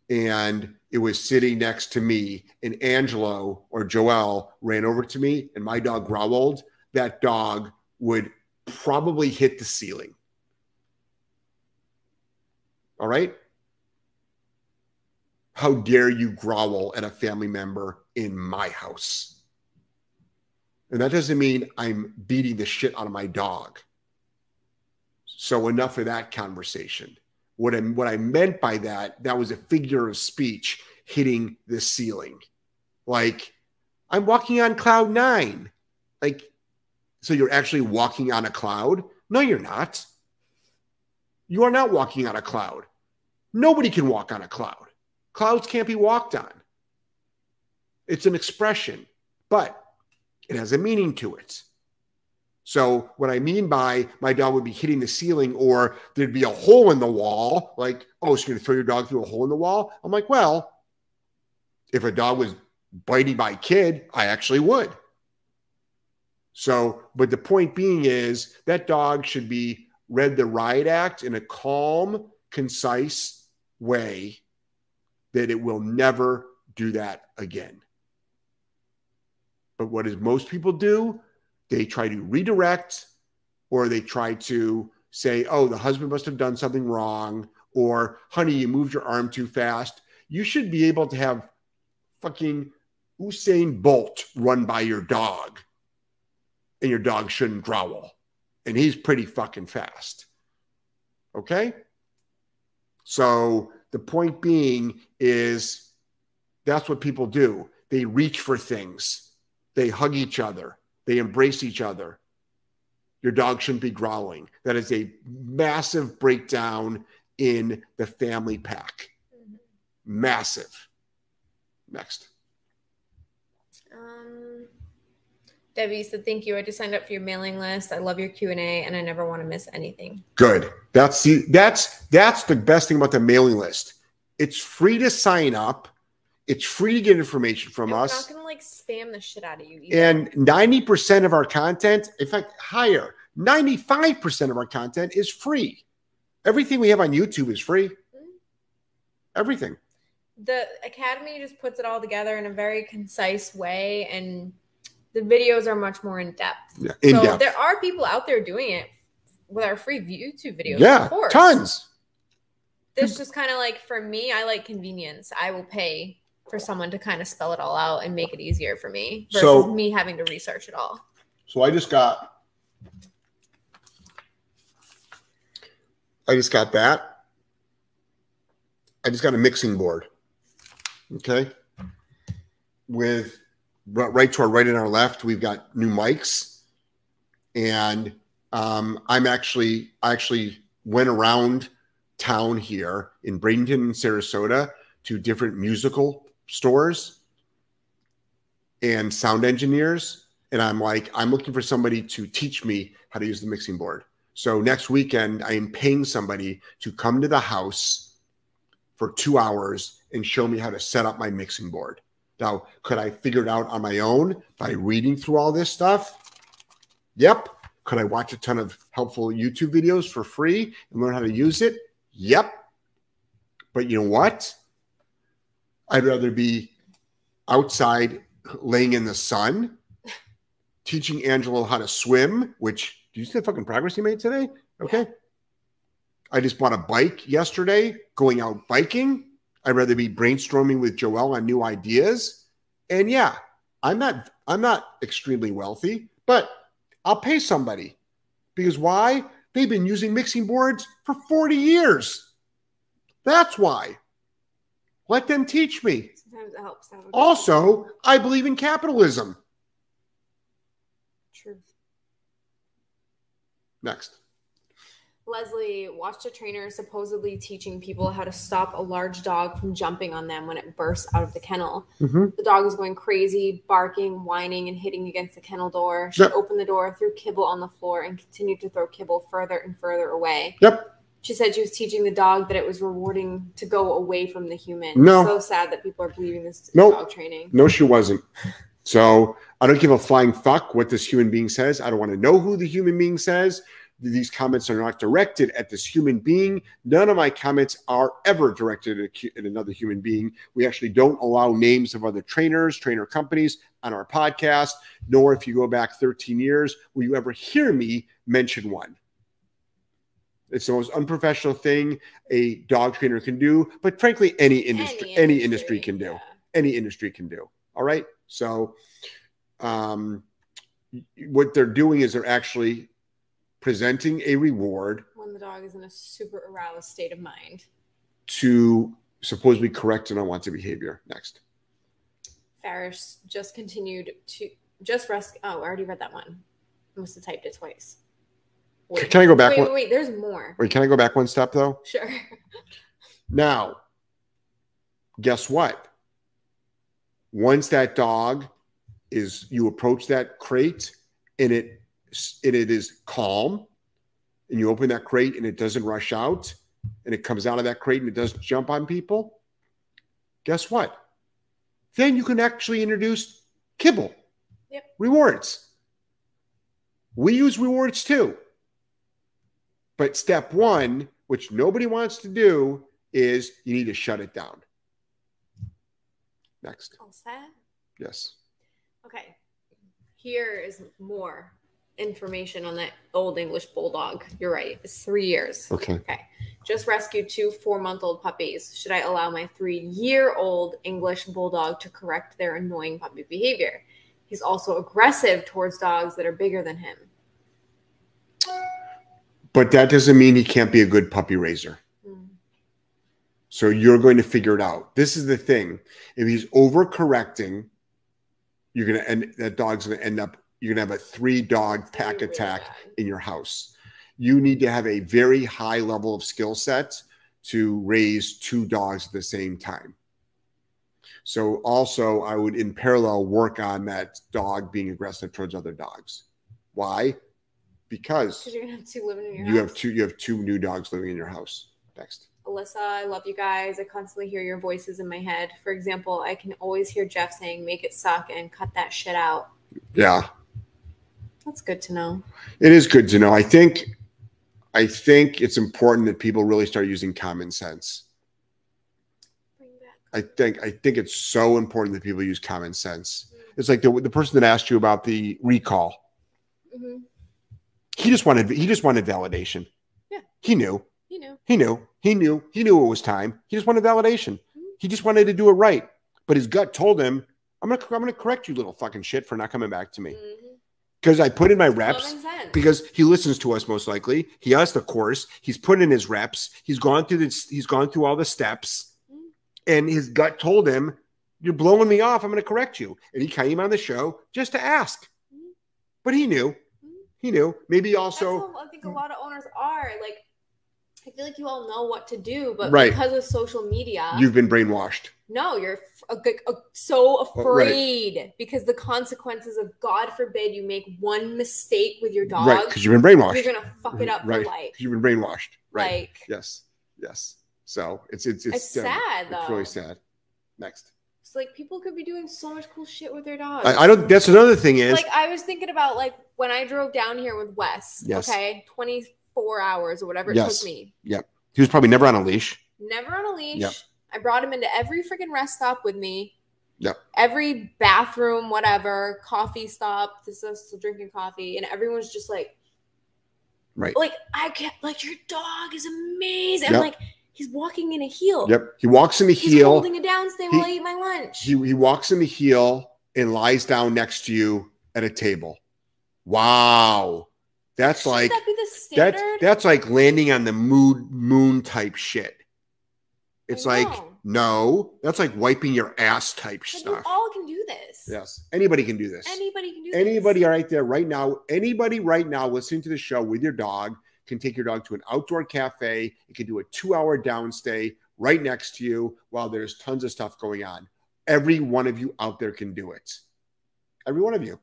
and it was sitting next to me and Angelo or Joelle ran over to me and my dog growled, that dog would probably hit the ceiling. All right? How dare you growl at a family member in my house? And that doesn't mean I'm beating the shit out of my dog. So enough of that conversation. What I what I meant by that, that was a figure of speech hitting the ceiling. Like I'm walking on cloud nine. Like, so you're actually walking on a cloud? No, you're not. You are not walking on a cloud. Nobody can walk on a cloud. Clouds can't be walked on. It's an expression, but it has a meaning to it. So, what I mean by my dog would be hitting the ceiling, or there'd be a hole in the wall, like, oh, so you're going to throw your dog through a hole in the wall? I'm like, well, if a dog was biting my kid, I actually would. So, but the point being is that dog should be read the riot act in a calm, concise way that it will never do that again. But what does most people do? They try to redirect or they try to say, oh, the husband must have done something wrong, or honey, you moved your arm too fast. You should be able to have fucking Usain Bolt run by your dog, and your dog shouldn't growl. And he's pretty fucking fast. Okay? So the point being is that's what people do. They reach for things, they hug each other, they embrace each other. Your dog shouldn't be growling. That is a massive breakdown in the family pack. Mhm. Massive. Next. Um, Debbie said, "Thank you. I just signed up for your mailing list. I love your Q and A, and I never want to miss anything." Good. That's the that's that's the best thing about the mailing list. It's free to sign up. It's free to get information from And we're us. not gonna like spam the shit out of you. Either. And 90% of our content, in fact, higher, 95% of our content is free. Everything we have on YouTube is free. Mm-hmm. Everything. the academy just puts it all together in a very concise way, and the videos are much more in depth. Yeah. In so depth. there are people out there doing it with our free YouTube videos. Yeah. of course. Tons. This just kind of like for me, I like convenience. I will pay for someone to kind of spell it all out and make it easier for me versus So- me having to research it all. So I just got I just got that. I just got a mixing board. Okay. With right to our right and our left, we've got new mics. And um, I'm actually, I actually went around town here in Bradenton and Sarasota to different musical stores and sound engineers. And I'm like, I'm looking for somebody to teach me how to use the mixing board. So next weekend, I am paying somebody to come to the house for two hours and show me how to set up my mixing board. Now, could I figure it out on my own by reading through all this stuff? Yep. Could I watch a ton of helpful YouTube videos for free and learn how to use it? Yep. But you know what? I'd rather be outside laying in the sun, teaching Angelo how to swim, which do you see the fucking progress he made today? Okay. I just bought a bike yesterday, going out biking. I'd rather be brainstorming with Joelle on new ideas. And yeah, I'm not I'm not extremely wealthy, but I'll pay somebody. Because why? They've been using mixing boards for 40 years. That's why. Let them teach me. Sometimes it helps. Also, I believe in capitalism. Truth. Next. Leslie watched a trainer supposedly teaching people how to stop a large dog from jumping on them when it bursts out of the kennel. Mm-hmm. The dog was going crazy, barking, whining, and hitting against the kennel door. She Yep. opened the door, threw kibble on the floor, and continued to throw kibble further and further away. Yep. She said she was teaching the dog that it was rewarding to go away from the human. No. So sad that people are believing this Nope. dog training. No, she wasn't. So I don't give a flying fuck what this human being says. I don't want to know who the human being says. These comments are not directed at this human being. None of my comments are ever directed at, at another human being. We actually don't allow names of other trainers, trainer companies on our podcast, nor if you go back 13 years, will you ever hear me mention one. It's the most unprofessional thing a dog trainer can do, but frankly, any industry, any, industry can do yeah. any industry can do. All right. So, um, what they're doing is they're actually presenting a reward When the dog is in a super aroused state of mind. to supposedly correct an unwanted behavior. Next. Farish just continued to just rescue. Oh, I already read that one. I must have typed it twice. Wait, Can I go back wait, one? wait, wait. There's more. Wait, can I go back one step though? Sure. [laughs] Now, guess what? Once that dog is, you approach that crate and it and it is calm, and you open that crate and it doesn't rush out, and it comes out of that crate and it doesn't jump on people. Guess what? Then you can actually introduce kibble, Yep. rewards. We use rewards too. But step one, which nobody wants to do, is you need to shut it down. Next. All set. Yes. Okay. Here is more information on that old English bulldog. You're right. It's three years. Okay. Okay. Just rescued two four month old puppies. Should I allow my three year old English bulldog to correct their annoying puppy behavior? He's also aggressive towards dogs that are bigger than him. But that doesn't mean he can't be a good puppy raiser. Hmm. So you're going to figure it out. This is the thing. If he's overcorrecting, you're going to end that dog's going to end up, you're going to have a three dog pack really attack bad. in your house. You need to have a very high level of skill set to raise two dogs at the same time. So also I would in parallel work on that dog being aggressive towards other dogs. Why? Because gonna have two living in your you house. have two you have two new dogs living in your house. Next. Alyssa, I love you guys. I constantly hear your voices in my head. For example, I can always hear Jeff saying, make it suck and cut that shit out. Yeah. That's good to know. It is good to know. I think I think it's important that people really start using common sense. I think I think it's so important that people use common sense. It's like the the person that asked you about the recall. Mhm. He just wanted he just wanted validation. Yeah. He knew. You know, He knew. He knew. He knew it was time. He just wanted validation. He just wanted to do it right. But his gut told him, "I'm gonna I'm gonna correct you, little fucking shit, for not coming back to me." Because I put in my reps because he listens to us most likely. He has the course. He's put in his reps. He's gone through this. He's gone through all the steps, Mhm. and his gut told him, "You're blowing me off. I'm going to correct you." And he came on the show just to ask, Mhm. but he knew. He knew. Maybe also. I think a lot of owners are. Like, I feel like you all know what to do, but Right. because of social media, You've been brainwashed. no, you're a, a- so Oh, right. afraid because the consequences of God forbid you make one mistake with your dog, Right, because you've been brainwashed. you're gonna fuck it up right. for life. You've been brainwashed. Right. Like, yes. Yes. So it's it's it's, it's sad though. It's really sad. Next. It's like people could be doing so much cool shit with their dogs. I, I don't. That's another thing is. like I was thinking about like when I drove down here with Wes. Yes. Okay, twenty four hours or whatever it Yes. took me. Yeah, he was probably never on a leash. Never on a leash. Yep. I brought him into every freaking rest stop with me. Yep. Every bathroom, whatever, coffee stop, this is still drinking coffee, and everyone's just like, Right. like I can't, like your dog is amazing. I'm Yep. like, he's walking in a heel. Yep. He walks in the He's heel. holding a while He- I eat my lunch. He he walks in a heel and lies down next to you at a table. Wow. That's Shouldn't like that be the standard? that's that's like landing on the moon moon type shit. It's like no, that's like wiping your ass type But stuff. you all can do this. Yes. Anybody can do this. Anybody can do Anybody this. right there, right now, anybody right now listening to the show with your dog can take your dog to an outdoor cafe. It can do a two hour downstay right next to you while there's tons of stuff going on. Every one of you out there can do it. Every one of you.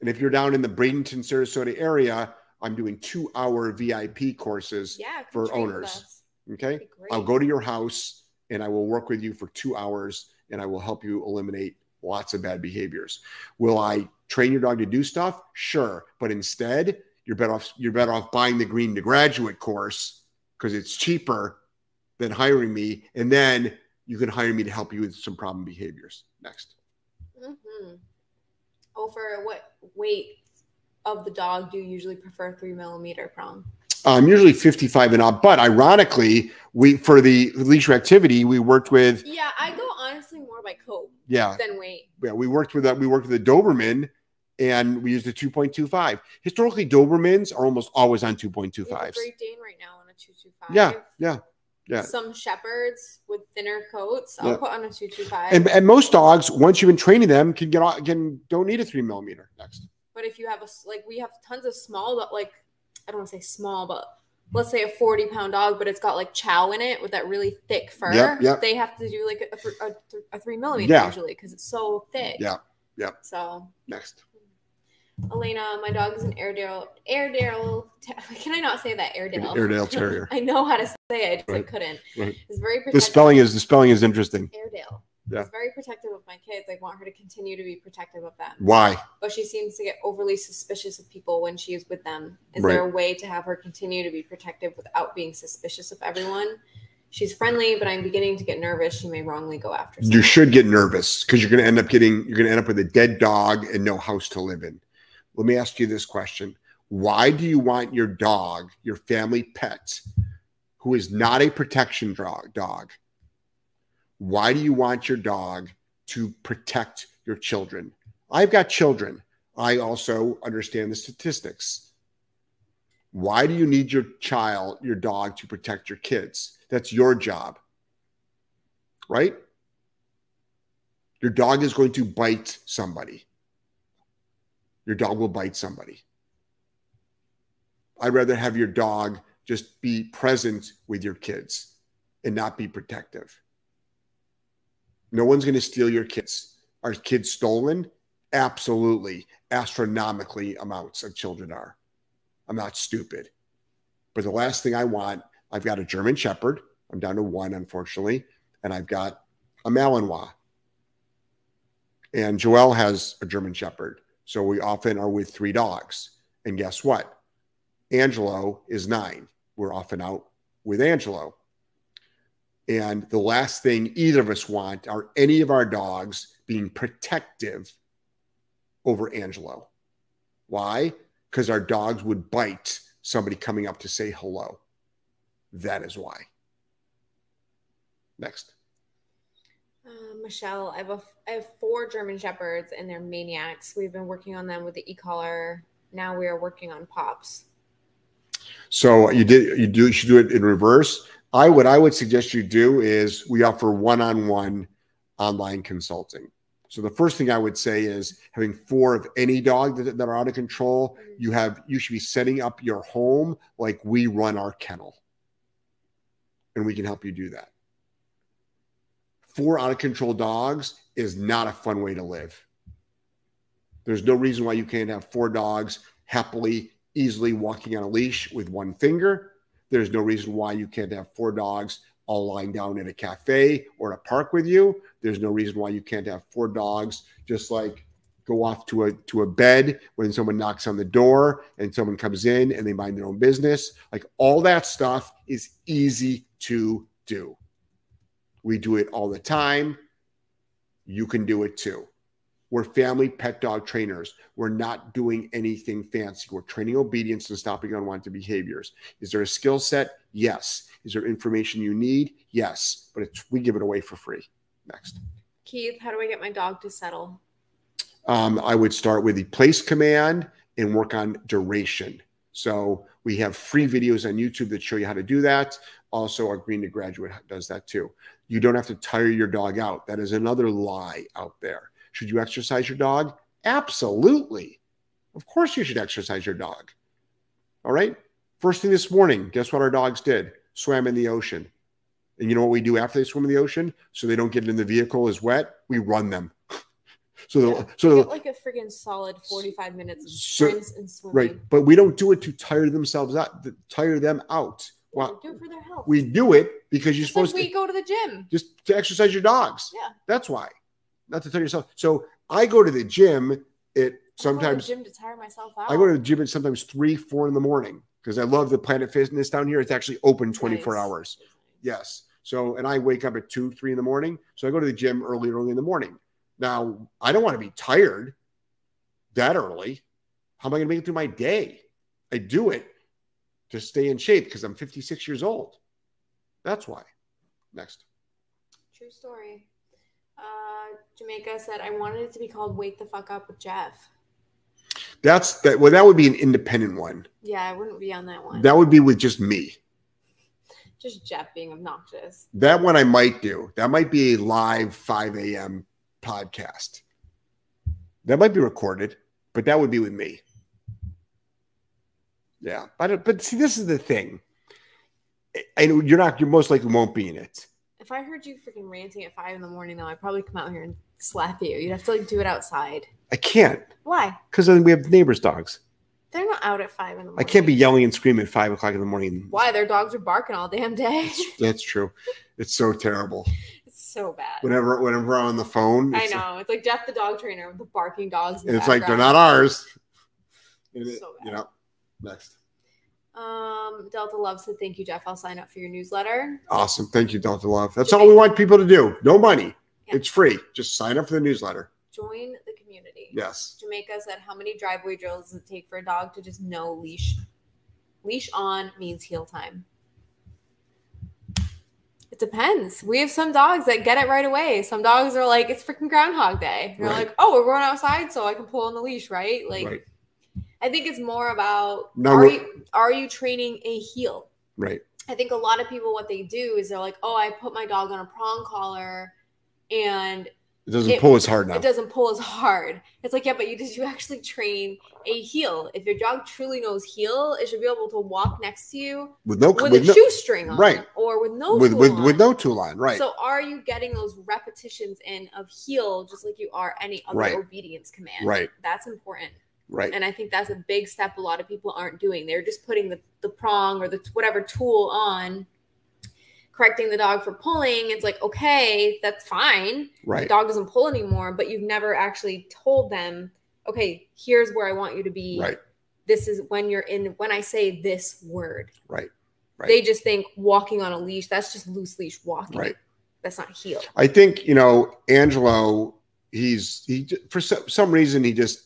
And if you're down in the Bradenton, Sarasota area, I'm doing two hour VIP courses. Yeah, for come train with owners. Okay. That'd be great. I'll go to your house and I will work with you for two hours and I will help you eliminate lots of bad behaviors. Will I train your dog to do stuff? Sure. But instead, you're better off you're better off buying the green to graduate course because it's cheaper than hiring me. And then you can hire me to help you with some problem behaviors. Next. hmm Oh, for what weight of the dog do you usually prefer three millimeter prong? Um, I'm usually 55 and up, but ironically, we for the leash reactivity, we worked with Yeah, I go honestly more by coat yeah, than weight. yeah, we worked with that. We worked with the Doberman, and we used a 2.25. Historically, Dobermans are almost always on We 2.25s. Great Dane right now on a two two five. Yeah, yeah, yeah. Some shepherds with thinner coats, I'll Yeah. put on a two two five. And, and most dogs, once you've been training them, can get on, can don't need a three millimeter. Next, But if you have a like, we have tons of small, but like, I don't want to say small, but let's say a 40 pound dog, but it's got like chow in it with that really thick fur. Yep, yep. They have to do like a, a, a three millimeter Yeah. usually because it's so thick. Yeah, Yeah. So, next. Elena, my dog is an Airedale. Airedale. [laughs] Can I not say that? Airedale. Airedale [laughs] Terrier. I know how to say it, I just Right, couldn't. right. It's very The spelling is the spelling is interesting. Airedale. Yeah. It's very protective of my kids. I want her to continue to be protective of them. Why? but she seems to get overly suspicious of people when she is with them. Is there a way to have her continue to be protective without being suspicious of everyone? She's friendly, but I'm beginning to get nervous. She may wrongly go after. You should get nervous because you're going to end up getting you're going to end up with a dead dog and no house to live in. Let me ask you this question: Why do you want your dog, your family pet, who is not a protection dog? Why do you want your dog to protect your children? I've got children. I also understand the statistics. Why do you need your child, your dog, to protect your kids? That's your job, right? Your dog is going to bite somebody. Your dog will bite somebody. I'd rather have your dog just be present with your kids and not be protective. No one's going to steal your kids. Are kids stolen? Absolutely. Astronomically amounts of children are. I'm not stupid. But the last thing I want, I've got a German Shepherd. I'm down to one, unfortunately. And I've got a Malinois. And Joelle has a German Shepherd. So we often are with three dogs. And guess what? Angelo is nine. We're often out with Angelo. And the last thing either of us want are any of our dogs being protective over Angelo. Why? Because our dogs would bite somebody coming up to say hello. That is why. Next. Michelle, I have a I have four German shepherds and they're maniacs. We've been working on them with the e-collar. Now we are working on pops. So you did you do you should do it in reverse. I what I would suggest you do is we offer one-on-one online consulting. So the first thing I would say is having four of any dog that, that are out of control, mm-hmm. you have you should be setting up your home like we run our kennel. And we can help you do that. Four out of control dogs is not a fun way to live. There's no reason why you can't have four dogs happily, easily walking on a leash with one finger. There's no reason why you can't have four dogs all lying down in a cafe or a park with you. There's no reason why you can't have four dogs just like go off to a to a bed when someone knocks on the door and someone comes in and they mind their own business. Like all that stuff is easy to do. We do it all the time. You can do it too. We're family pet dog trainers. We're not doing anything fancy. We're training obedience and stopping unwanted behaviors. Is there a skill set? Yes. Is there information you need? Yes. But we give it away for free. Next. Keith, how do I get my dog to settle? Um, I would start with the place command and work on duration. So we have free videos on YouTube that show you how to do that. Also, our Green to Graduate does that too. You don't have to tire your dog out. That is another lie out there. Should you exercise your dog? Absolutely. Of course, you should exercise your dog. All right. First thing this morning, guess what our dogs did? Swam in the ocean. And you know what we do after they swim in the ocean? So they don't get in the vehicle as wet? We run them. So, yeah. so like a freaking solid 45 minutes of sprints so, and swimming. Right. But we don't do it to tire themselves out, tire them out. Well, do it for their health. We do it because you're supposed like we to. go to the gym. Just to exercise your dogs. Yeah. That's why. Not to tire yourself. So I go to the gym It sometimes. gym to tire myself out. I go to the gym at sometimes three, four in the morning because I love the Planet Fitness down here. It's actually open 24 nice. hours. Yes. So, and I wake up at two, three in the morning. So I go to the gym early, early in the morning. Now, I don't want to be tired that early. How am I going to make it through my day? I do it to stay in shape because I'm 56 years old. That's why. Next. True story. Uh, Jamaica said, I wanted it to be called Wake the Fuck Up with Jeff. That's that. Well, that would be an independent one. Yeah, I wouldn't be on that one. That would be with just me. Just Jeff being obnoxious. That one I might do. That might be a live 5 a.m podcast. That might be recorded, but that would be with me. Yeah, but but see, this is the thing. And you're not. You most likely won't be in it. If I heard you freaking ranting at five in the morning, though, I'd probably come out here and slap you. You'd have to like do it outside. I can't. Why? Because then we have neighbors' dogs. They're not out at five in the morning. I can't be yelling and screaming at five o'clock in the morning. Why? Their dogs are barking all damn day. That's, that's true. It's so terrible [laughs] so bad. Whenever whenever I'm on the phone, I know like, it's like Jeff the dog trainer with the barking dogs. and it's background. like they're not ours. so it, you know, next. Um, Delta Love said, "Thank you, Jeff. I'll sign up for your newsletter." Awesome, thank you, Delta Love. That's all we want people to do. No money. Yeah. It's free. Just sign up for the newsletter. Join the community. Yes. Jamaica said, "How many driveway drills does it take for a dog to just know leash? Leash on means heel time." It depends. We have some dogs that get it right away. Some dogs are like, it's freaking Groundhog Day. They're right. like, oh, we're going outside, so I can pull on the leash, right? Like, right. I think it's more about no, are you are you training a heel? Right. I think a lot of people what they do is they're like, oh, I put my dog on a prong collar, and it doesn't it, pull as hard now. It doesn't pull as hard. It's like, yeah, but you did you actually train a heel? If your dog truly knows heel, it should be able to walk next to you with no with, with a no, shoestring on, right? Or with no with with, with no tool on, right? So are you getting those repetitions in of heel just like you are any other right. obedience command? Right. That's important. Right. And I think that's a big step a lot of people aren't doing. They're just putting the, the prong or the whatever tool on correcting the dog for pulling, it's like, okay, that's fine. Right. The dog doesn't pull anymore, but you've never actually told them, okay, here's where I want you to be. Right. This is when you're in, when I say this word. Right. Right. They just think walking on a leash, that's just loose leash walking. Right. That's not heel. I think, you know, Angelo, he's, he, for some, some reason, he just,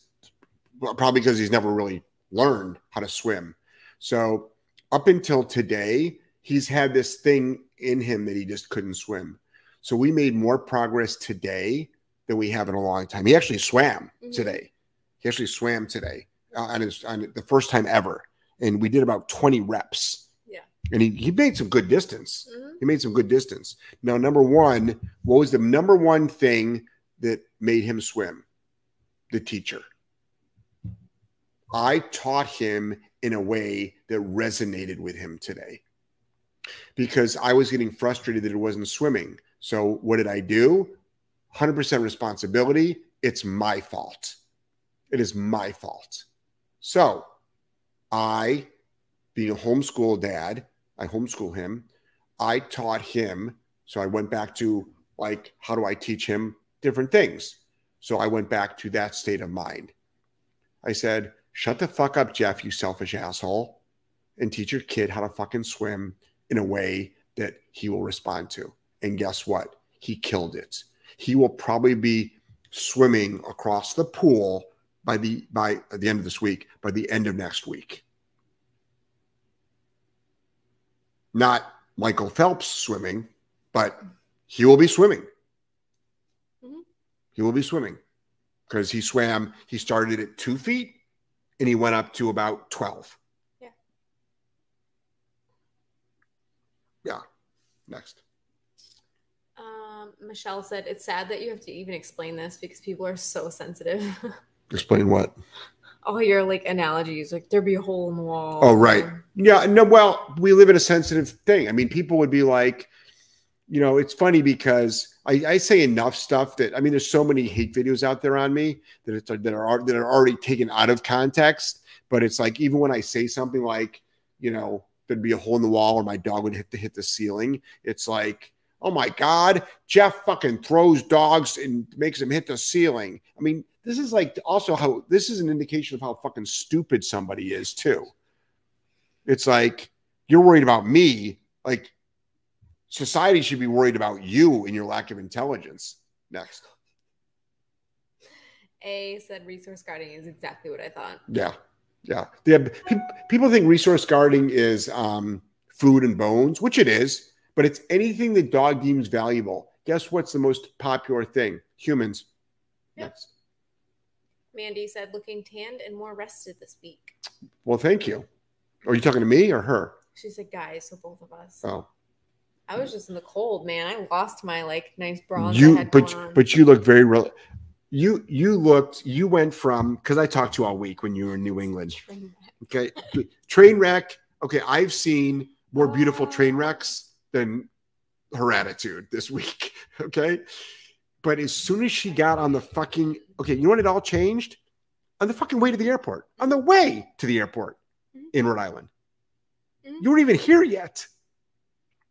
probably because he's never really learned how to swim. So up until today, he's had this thing in him that he just couldn't swim. So we made more progress today than we have in a long time. He actually swam Mhm. today. He actually swam today uh, on his on the first time ever, and we did about twenty reps. Yeah. and he he made some good distance. Mhm. He made some good distance. Now, number one, what was the number one thing that made him swim? The teacher. I taught him in a way that resonated with him today because I was getting frustrated that it wasn't swimming. So, what did I do? 100% responsibility. It's my fault. It is my fault. So, I, being a homeschool dad, I homeschool him. I taught him. So I went back to like, how do I teach him different things? So I went back to that state of mind. I said, shut the fuck up, Jeff, you selfish asshole, and teach your kid how to fucking swim in a way that he will respond to. And guess what? He killed it. He will probably be swimming across the pool by the by the end of this week, by the end of next week. Not Michael Phelps swimming, but he will be swimming. Mhm. He will be swimming because he swam. He started at two feet and he went up to about 12. Yeah. Yeah. Next. Um, Michelle said it's sad that you have to even explain this because people are so sensitive. [laughs] Explain what? All your like analogies, like there'd be a hole in the wall. Oh, right. Yeah, no, well, we live in a sensitive thing. I mean, people would be like, you know, it's funny because I, I say enough stuff that I mean, there's so many hate videos out there on me that it's that are that are already taken out of context. But it's like even when I say something like, you know, there'd be a hole in the wall or my dog would hit the hit the ceiling, it's like, oh my God, Jeff fucking throws dogs and makes them hit the ceiling. I mean, this is like also how this is an indication of how fucking stupid somebody is too. It's like you're worried about me. Like society should be worried about you and your lack of intelligence. Next. A said resource guarding is exactly what I thought. Yeah. Yeah. yeah. Pe- people think resource guarding is um, food and bones, which it is, but it's anything the dog deems valuable. Guess what's the most popular thing? Humans. Yep. Next. Mandy said looking tanned and more rested this week. Well, thank you. Are you talking to me or her? She said, guys, so both of us. Oh, I was just in the cold, man. I lost my like nice bronze. You, but but you look very real. You you looked. You went from because I talked to you all week when you were in New England. Okay, train wreck. Okay, I've seen more beautiful train wrecks than her attitude this week. [laughs] Okay, but as soon as she got on the fucking okay, you know what? It all changed on the fucking way to the airport. On the way to the airport in Rhode Island. Mhm. You weren't even here yet.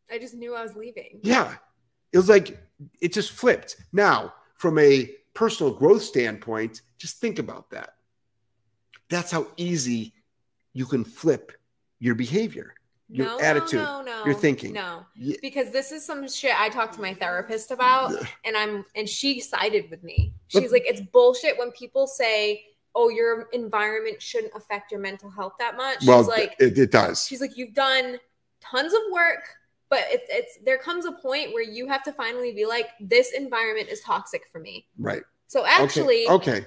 I just knew I was leaving. Yeah. It was like it just flipped. Now, from a personal growth standpoint, just think about that. That's how easy you can flip your behavior, your no, attitude, no, no, your thinking. No, Ye- because this is some shit I talked to my therapist about, and I'm and she sided with me. She's But- like, it's bullshit when people say, "Oh, your environment shouldn't affect your mental health that much." She's Well, like, it, it does. she's like, you've done tons of work, but it's it's there comes a point where you have to finally be like, this environment is toxic for me. Right. So actually, okay. okay.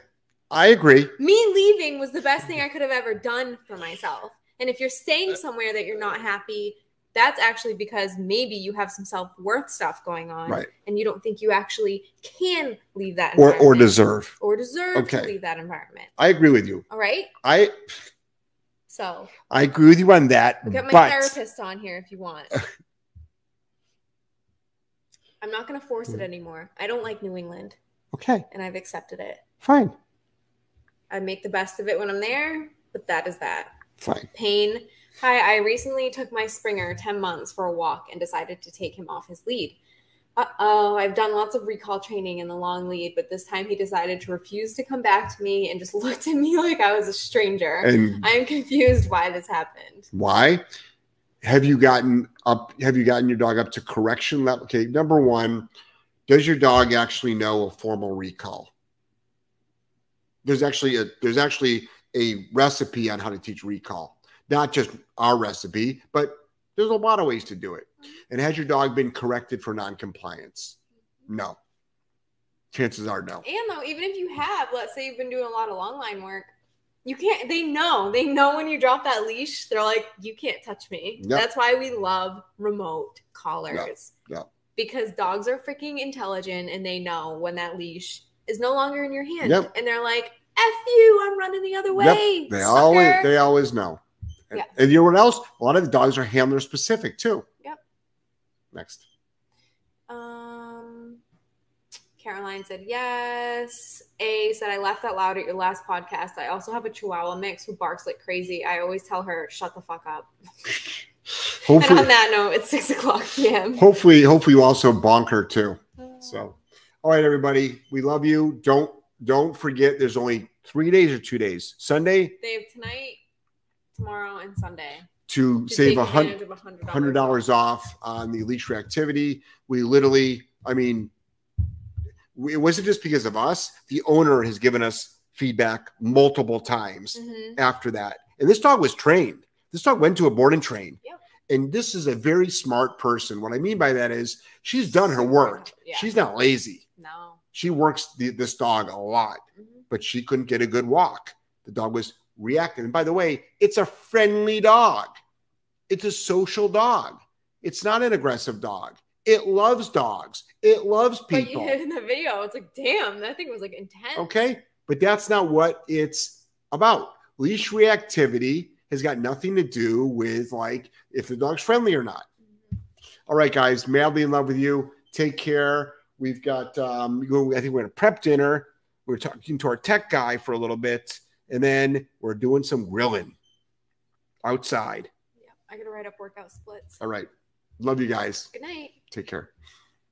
I agree. me leaving was the best thing I could have ever done for myself. And if you're staying uh, somewhere that you're not happy, that's actually because maybe you have some self worth stuff going on, Right. and you don't think you actually can leave that Or or deserve. or deserve Okay. to leave that environment. I agree with you. All right. I So I agree with you on that. Get my therapist on here if you want. [laughs] I'm not going to force it anymore. I don't like New England, okay, and I've accepted it. fine. I make the best of it when I'm there, but that is that. Fine. Pain. Hi, I recently took my Springer 10 months for a walk and decided to take him off his lead. Uh oh, I've done lots of recall training in the long lead, but this time he decided to refuse to come back to me and just [laughs] looked at me like I was a stranger. And I am confused why this happened. Why? Have you gotten up? Have you gotten your dog up to correction level? Okay, number one, does your dog actually know a formal recall? There's actually a there's actually a recipe on how to teach recall. Not just our recipe, but there's a lot of ways to do it. And has your dog been corrected for noncompliance? No. Chances are no. And though, even if you have, let's say you've been doing a lot of long line work, you can't. They know. They know when you drop that leash. They're like, you can't touch me. Yep. That's why we love remote collars. Yep. Because dogs are freaking intelligent, and they know when that leash is no longer in your hand, and they're like, "F you! I'm running the other way." They sucker." always they always know. And, Yeah. and you know what else? A lot of the dogs are handler specific too. Yep. Next. Um, Caroline said yes. A said I laughed out loud at your last podcast. I also have a Chihuahua mix who barks like crazy. I always tell her shut the fuck up. [laughs] And on that note, it's six o'clock p.m. hopefully, hopefully you also bonker too. So, all right, everybody, we love you. Don't don't forget. There's only three days or two days. Sunday they have tonight, tomorrow, and Sunday. to, to save a hundred $100 hundred dollars off on the leash reactivity. We literally, I mean, it wasn't just because of us. The owner has given us feedback multiple times Mhm. after that, and this dog was trained. This dog went to a board and train. Yep. And this is a very smart person. What I mean by that is she's done her work. Yeah. She's not lazy. No. She works the, this dog a lot, Mhm. but she couldn't get a good walk. The dog was reacting. And by the way, it's a friendly dog. It's a social dog. It's not an aggressive dog. It loves dogs. It loves people. But you hit in the video. It's like, damn, that thing was like intense. Okay. But that's not what it's about. Leash reactivity has got nothing to do with like if the dog's friendly or not. Mhm. All right, guys, madly in love with you. Take care. We've got, um, I think we're going to prep dinner. We're talking to our tech guy for a little bit, and then we're doing some grilling outside. Yeah. I gotta write up workout splits. All right. Love you guys. Good night. Take care.